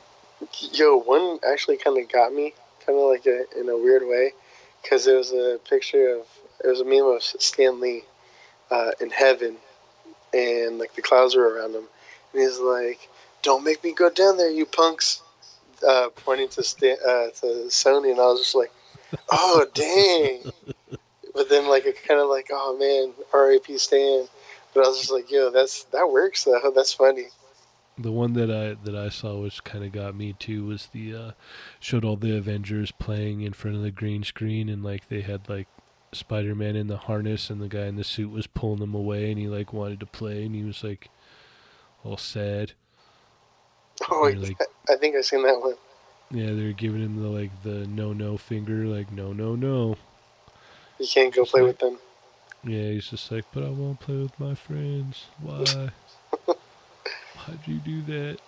Yo, one actually kind of got me, kind of like a, in a weird way, because it was a picture of, it was a meme of Stan Lee uh, in heaven, and like the clouds were around him, and he's like, "Don't make me go down there, you punks," uh, pointing to Stan, uh, to Sony, and I was just like, "Oh dang!" But then like it kind of like, "Oh man, R.A.P. Stan," but I was just like, "Yo, that's that works though. That's funny." The one that I that I saw which kind of got me too was the uh, showed all the Avengers playing in front of the green screen and like they had like Spider Man in the harness and the guy in the suit was pulling him away and he like wanted to play and he was like all sad. [laughs] Oh, like- I think I seen that one. Yeah, they're giving him the like the no no finger like no no no. You can't go play with them. Yeah, he's just like, but I won't play with my friends. Why? [laughs] Why'd you do that?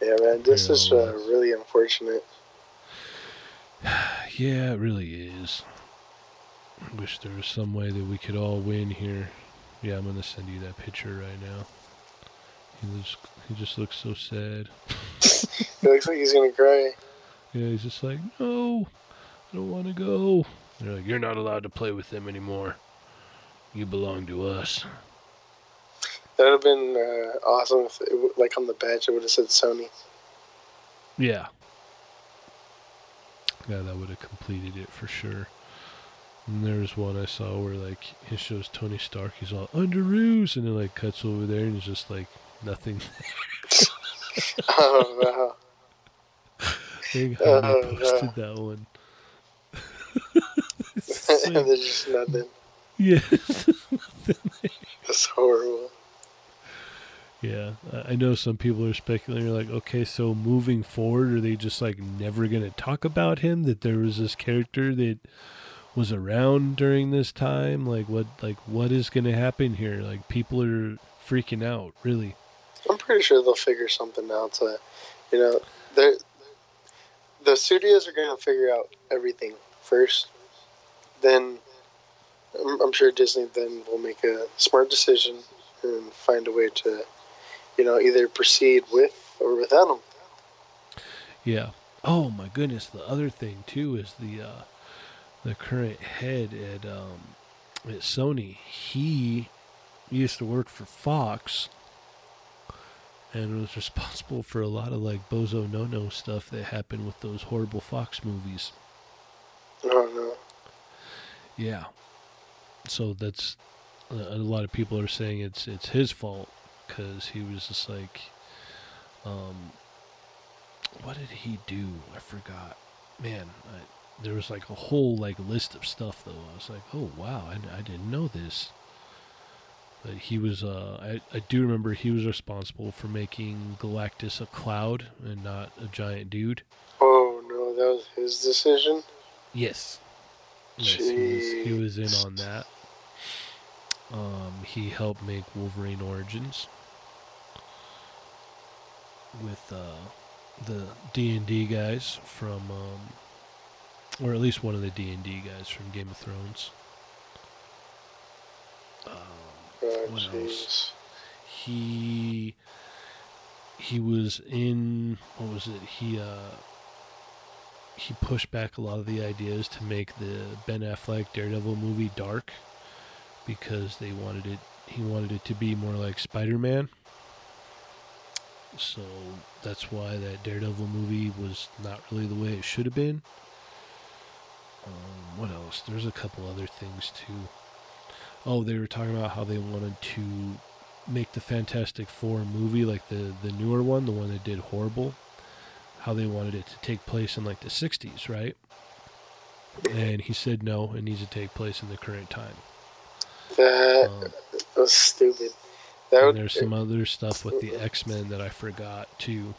Yeah, man, this Yeah, is uh, really unfortunate. [sighs] Yeah, it really is. I Wish there was some way that we could all win here. Yeah, I'm gonna send you that picture right now. He looks, he just looks so sad. [laughs] It looks like he's gonna cry. Yeah, he's just like, no, I don't want to go. They're like, you're not allowed to play with them anymore. You belong to us. That would have been uh, awesome if, it, like, on the badge, it would have said Sony. Yeah. Yeah, that would have completed it for sure. And there was one I saw where like it shows Tony Stark, he's all under underoos, and it like cuts over there and it's just like nothing. [laughs] [laughs] oh! I think Oh, posted no. that one. And [laughs] there's just nothing. yeah, [laughs] That's horrible. yeah. I- know some people are speculating, like, okay, so moving forward, are they just like never gonna talk about him? That there was this character that was around during this time? Like, what, like, what is gonna happen here? Like, people are freaking out, really. I'm pretty sure they'll figure something out. To, you know, they're, the studios are gonna figure out everything first. Then, I'm, I'm sure Disney then will make a smart decision and find a way to, you know, either proceed with or without them. Yeah. Oh my goodness. The other thing too is the uh, the current head at um, at Sony. He used to work for Fox and was responsible for a lot of like bozo no no stuff that happened with those horrible Fox movies. Yeah. So that's a a lot of people are saying it's it's his fault because he was just like, um, what did he do? I forgot. Man, I, there was like a whole like list of stuff though. I was like, oh wow, I, I didn't know this. But he was, uh, I, I do remember he was responsible for making Galactus a cloud and not a giant dude. Oh no, that was his decision. Yes. Yes, he was, he was in on that. Um, he helped make Wolverine Origins with uh, the D and D guys from, um, or at least one of the D and D guys from Game of Thrones. Um, Oh What else? he he was in what was it he uh he pushed back a lot of the ideas to make the Ben Affleck Daredevil movie dark because they wanted it he wanted it to be more like Spider-Man. So that's why that Daredevil movie was not really the way it should have been. Um, what else? There's a couple other things too. Oh, they were talking about how they wanted to make the Fantastic Four movie like the the newer one, the one that did horrible. How they wanted it to take place in like the '60s, right? And he said no, it needs to take place in the current time. That Um, was stupid. That would, there's some other stuff with the X Men that I forgot too.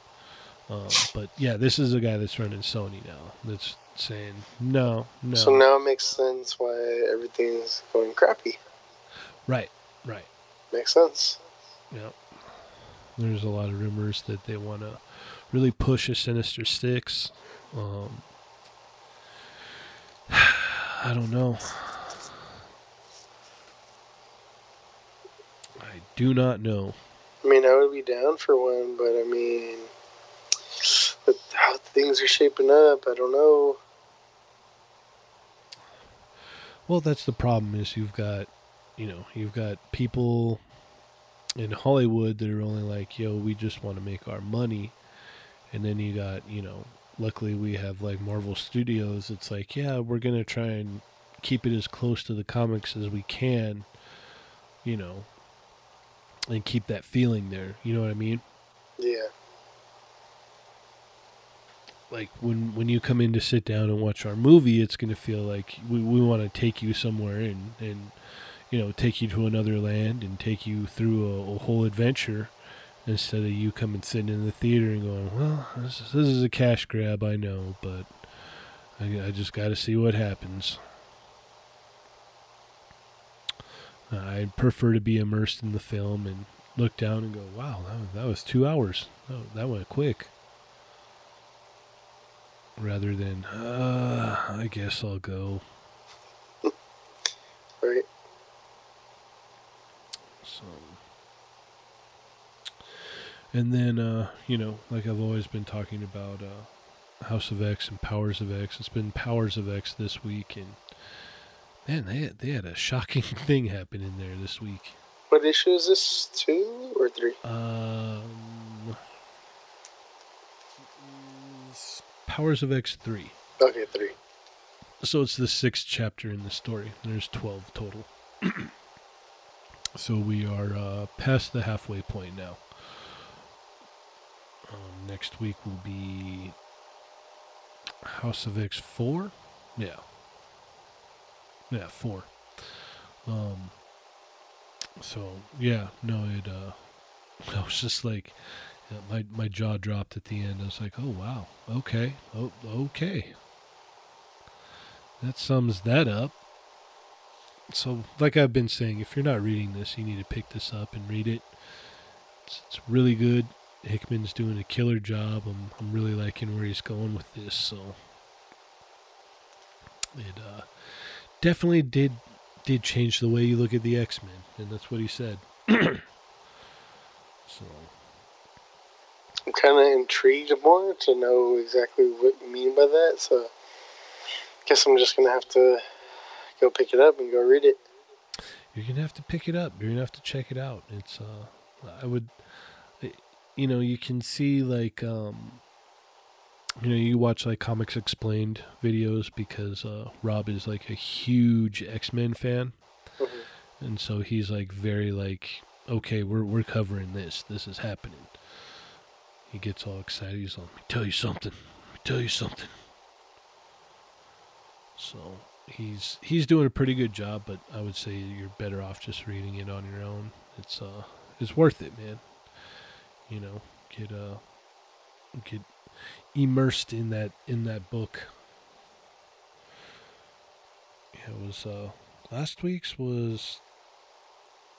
Um, but yeah, this is a guy that's running Sony now. That's saying no, no. So now it makes sense why everything's going crappy. right, right. Makes sense. Yeah. There's a lot of rumors that they want to really push a Sinister Six. Um, [sighs] I don't know. I do not know. I mean, I would be down for one, but I mean, how things are shaping up, I don't know. Well, that's the problem is you've got, you know, you've got people in Hollywood that are only like, yo, we just want to make our money. And then you got, you know, luckily we have like Marvel Studios. It's like, yeah, we're going to try and keep it as close to the comics as we can, you know, and keep that feeling there. You know what I mean? Yeah. like when when you come in to sit down and watch our movie, it's going to feel like we, we want to take you somewhere and and you know take you to another land and take you through a, a whole adventure instead of you coming sitting in the theater and going, well, this is, this is a cash grab, I know, but I, I just got to see what happens. I prefer to be immersed in the film and look down and go, wow, that was, that was two hours. That, that went quick rather than uh, I guess I'll go. And then uh, you know, like I've always been talking about uh, House of X and Powers of X. It's been Powers of X this week, and man, they had, they had a shocking [laughs] thing happen in there this week. What issue is this? Two or three? Um, Powers of X three. Okay, three. So it's the sixth chapter in the story. There's 12 total. [clears throat] so we are uh, past the halfway point now. Um, next week will be House of X 4? Yeah. Yeah, 4. Um, so, yeah, no, it, uh, [laughs] I was just like, yeah, my, my jaw dropped at the end. I was like, oh, wow. Okay. Oh, okay. That sums that up. So, like I've been saying, if you're not reading this, you need to pick this up and read it. It's, it's really good. Hickman's doing a killer job. I'm, I'm really liking where he's going with this. So, it uh, definitely did did change the way you look at the X Men, and that's what he said. [clears throat] so, I'm kind of intrigued more to know exactly what you mean by that. So, I guess I'm just gonna have to go pick it up and go read it. you're gonna have to pick it up. You're gonna have to check it out. It's uh, I would, you know, you can see like um, you know, you watch like Comics Explained videos because uh, Rob is like a huge X Men fan, Mhm. and so he's like very like, okay, we're we're covering this. This is happening. He gets all excited. He's like, let me tell you something. Let me tell you something. So he's he's doing a pretty good job, but I would say you're better off just reading it on your own. It's uh it's worth it, man. You know, get uh get immersed in that in that book. Yeah, it was uh last week's was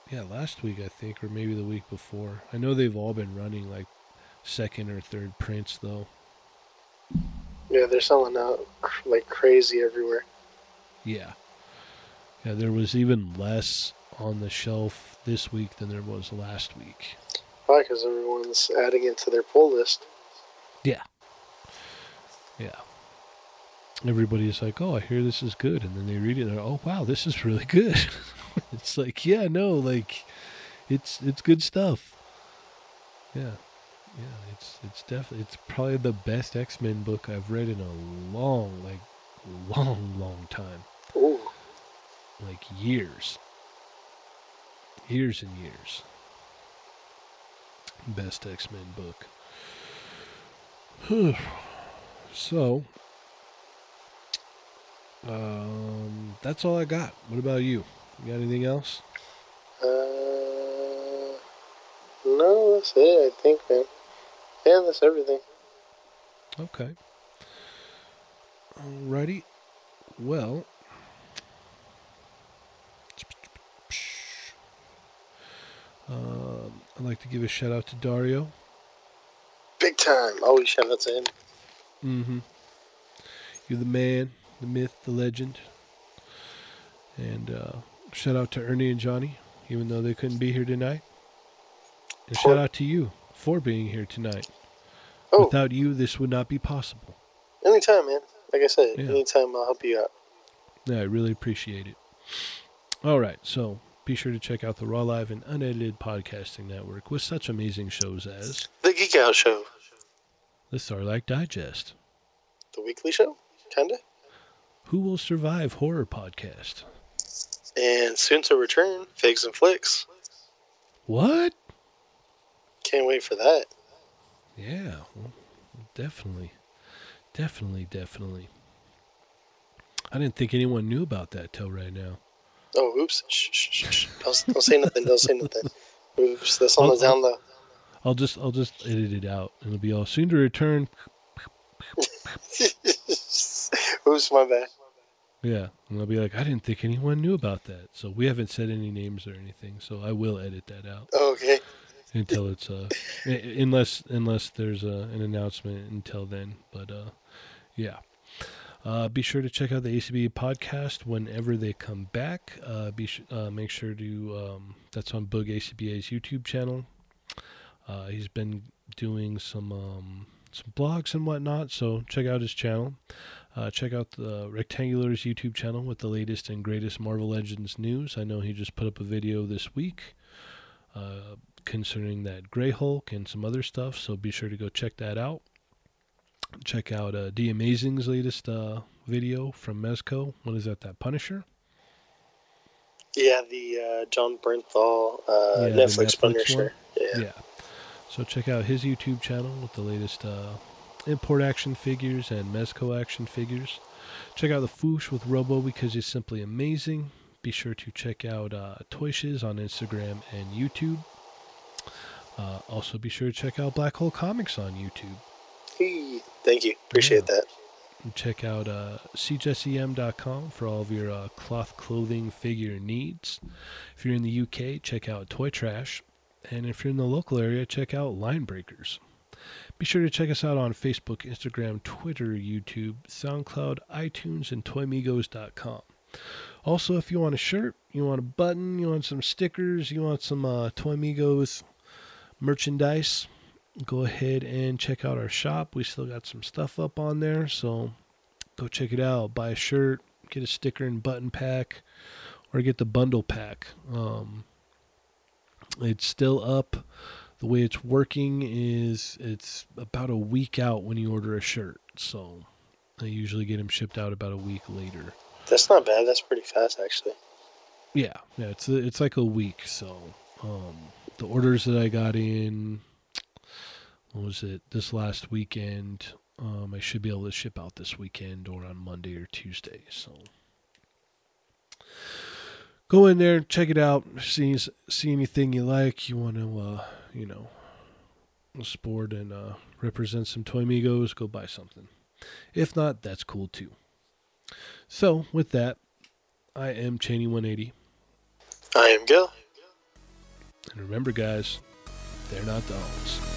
yeah, last week I think or maybe the week before. I know they've all been running like second or third prints though. Yeah, they're selling out like crazy everywhere. Yeah. Yeah, there was even less on the shelf this week than there was last week. Why? Because everyone's adding it to their pull list. Yeah. Yeah. Everybody's like, "Oh, I hear this is good," and then they read it, and they're, "Oh, wow, this is really good." [laughs] it's like, yeah, no, like, it's it's good stuff. Yeah, yeah, it's it's definitely it's probably the best X Men book I've read in a long, like, long, long time, Ooh. like years, years and years. Best X Men book. so, um, that's all I got. What about you? You got anything else? Uh, no, that's it. I think, man. Yeah, that's everything. Okay. Alrighty. Well. I'd like to give a shout out to Dario. Big time. Always shout out to him. Mm-hmm. You're the man, the myth, the legend. And uh, shout out to Ernie and Johnny, even though they couldn't be here tonight. And shout out to you for being here tonight. Oh, Without you, this would not be possible. anytime, man. Like I said, Yeah. anytime I'll help you out. Yeah, I really appreciate it. All right, so be sure to check out the Raw Live and Unedited Podcasting Network with such amazing shows as The Geek Out Show. the Sarlacc Digest, The weekly show? Kinda. Who Will Survive Horror Podcast. And soon to return, Figs and Flicks. What? Can't wait for that. Yeah, well, definitely. Definitely, definitely. I didn't think anyone knew about that till right now. Oh, oops. Shh, shh, shh. Don't, don't say nothing. Don't say nothing. Oops. That's on the I'll- down low. I'll just I'll just edit it out. It'll be all soon to return. [laughs] oops, my bad. Yeah, and I'll be like, I didn't think anyone knew about that. So we haven't said any names or anything. So I will edit that out. Okay. until it's uh [laughs] unless unless there's uh, an announcement until then but uh yeah uh, be sure to check out the ACB podcast whenever they come back. Uh, be sh- uh, make sure to um, that's on Boog ACBA's YouTube channel. Uh, he's been doing some um, some blogs and whatnot, so check out his channel. Uh, check out the Rectangular's YouTube channel with the latest and greatest Marvel Legends news. I know he just put up a video this week. Uh, concerning that Grey Hulk and some other stuff. So be sure to go check that out. Check out uh, D Amazing's latest uh, video from Mezco. What is that? That Punisher? Yeah, the uh, Jon Bernthal uh, Yeah, Netflix, Netflix Punisher. Yeah. Yeah. So check out his YouTube channel with the latest uh, import action figures and Mezco action figures. Check out the Foosh with Robo because he's simply amazing. Be sure to check out uh, Toy Shiz on Instagram and YouTube. Uh, also, be sure to check out Black Hole Comics on YouTube. Hey, Thank you. Appreciate Yeah. that. And check out uh, cjesem.com for all of your uh, cloth clothing figure needs. If you're in the UK, check out Toy Trash. And if you're in the local area, check out Line Breakers. Be sure to check us out on Facebook, Instagram, Twitter, YouTube, SoundCloud, iTunes, and ToyMigos.com. Also, if you want a shirt, you want a button, you want some stickers, you want some uh, Toy Migos merchandise, go ahead and check out our shop. We still got some stuff up on there, so go check it out. Buy a shirt, get a sticker and button pack, or get the bundle pack. Um, it's still up. The way it's working is it's about a week out when you order a shirt, so I usually get them shipped out about a week later. That's not bad. That's pretty fast, actually. Yeah, yeah, it's it's like a week. So, um, the orders that I got in, what was it? This last weekend, um, I should be able to ship out this weekend or on Monday or Tuesday. So, go in there, check it out, see see anything you like. You want to, uh, you know, sport and uh, represent some Toy Migos, go buy something. If not, that's cool too. So, with that, I am Cheney 180. I am Gil. And remember, guys, they're not dolls.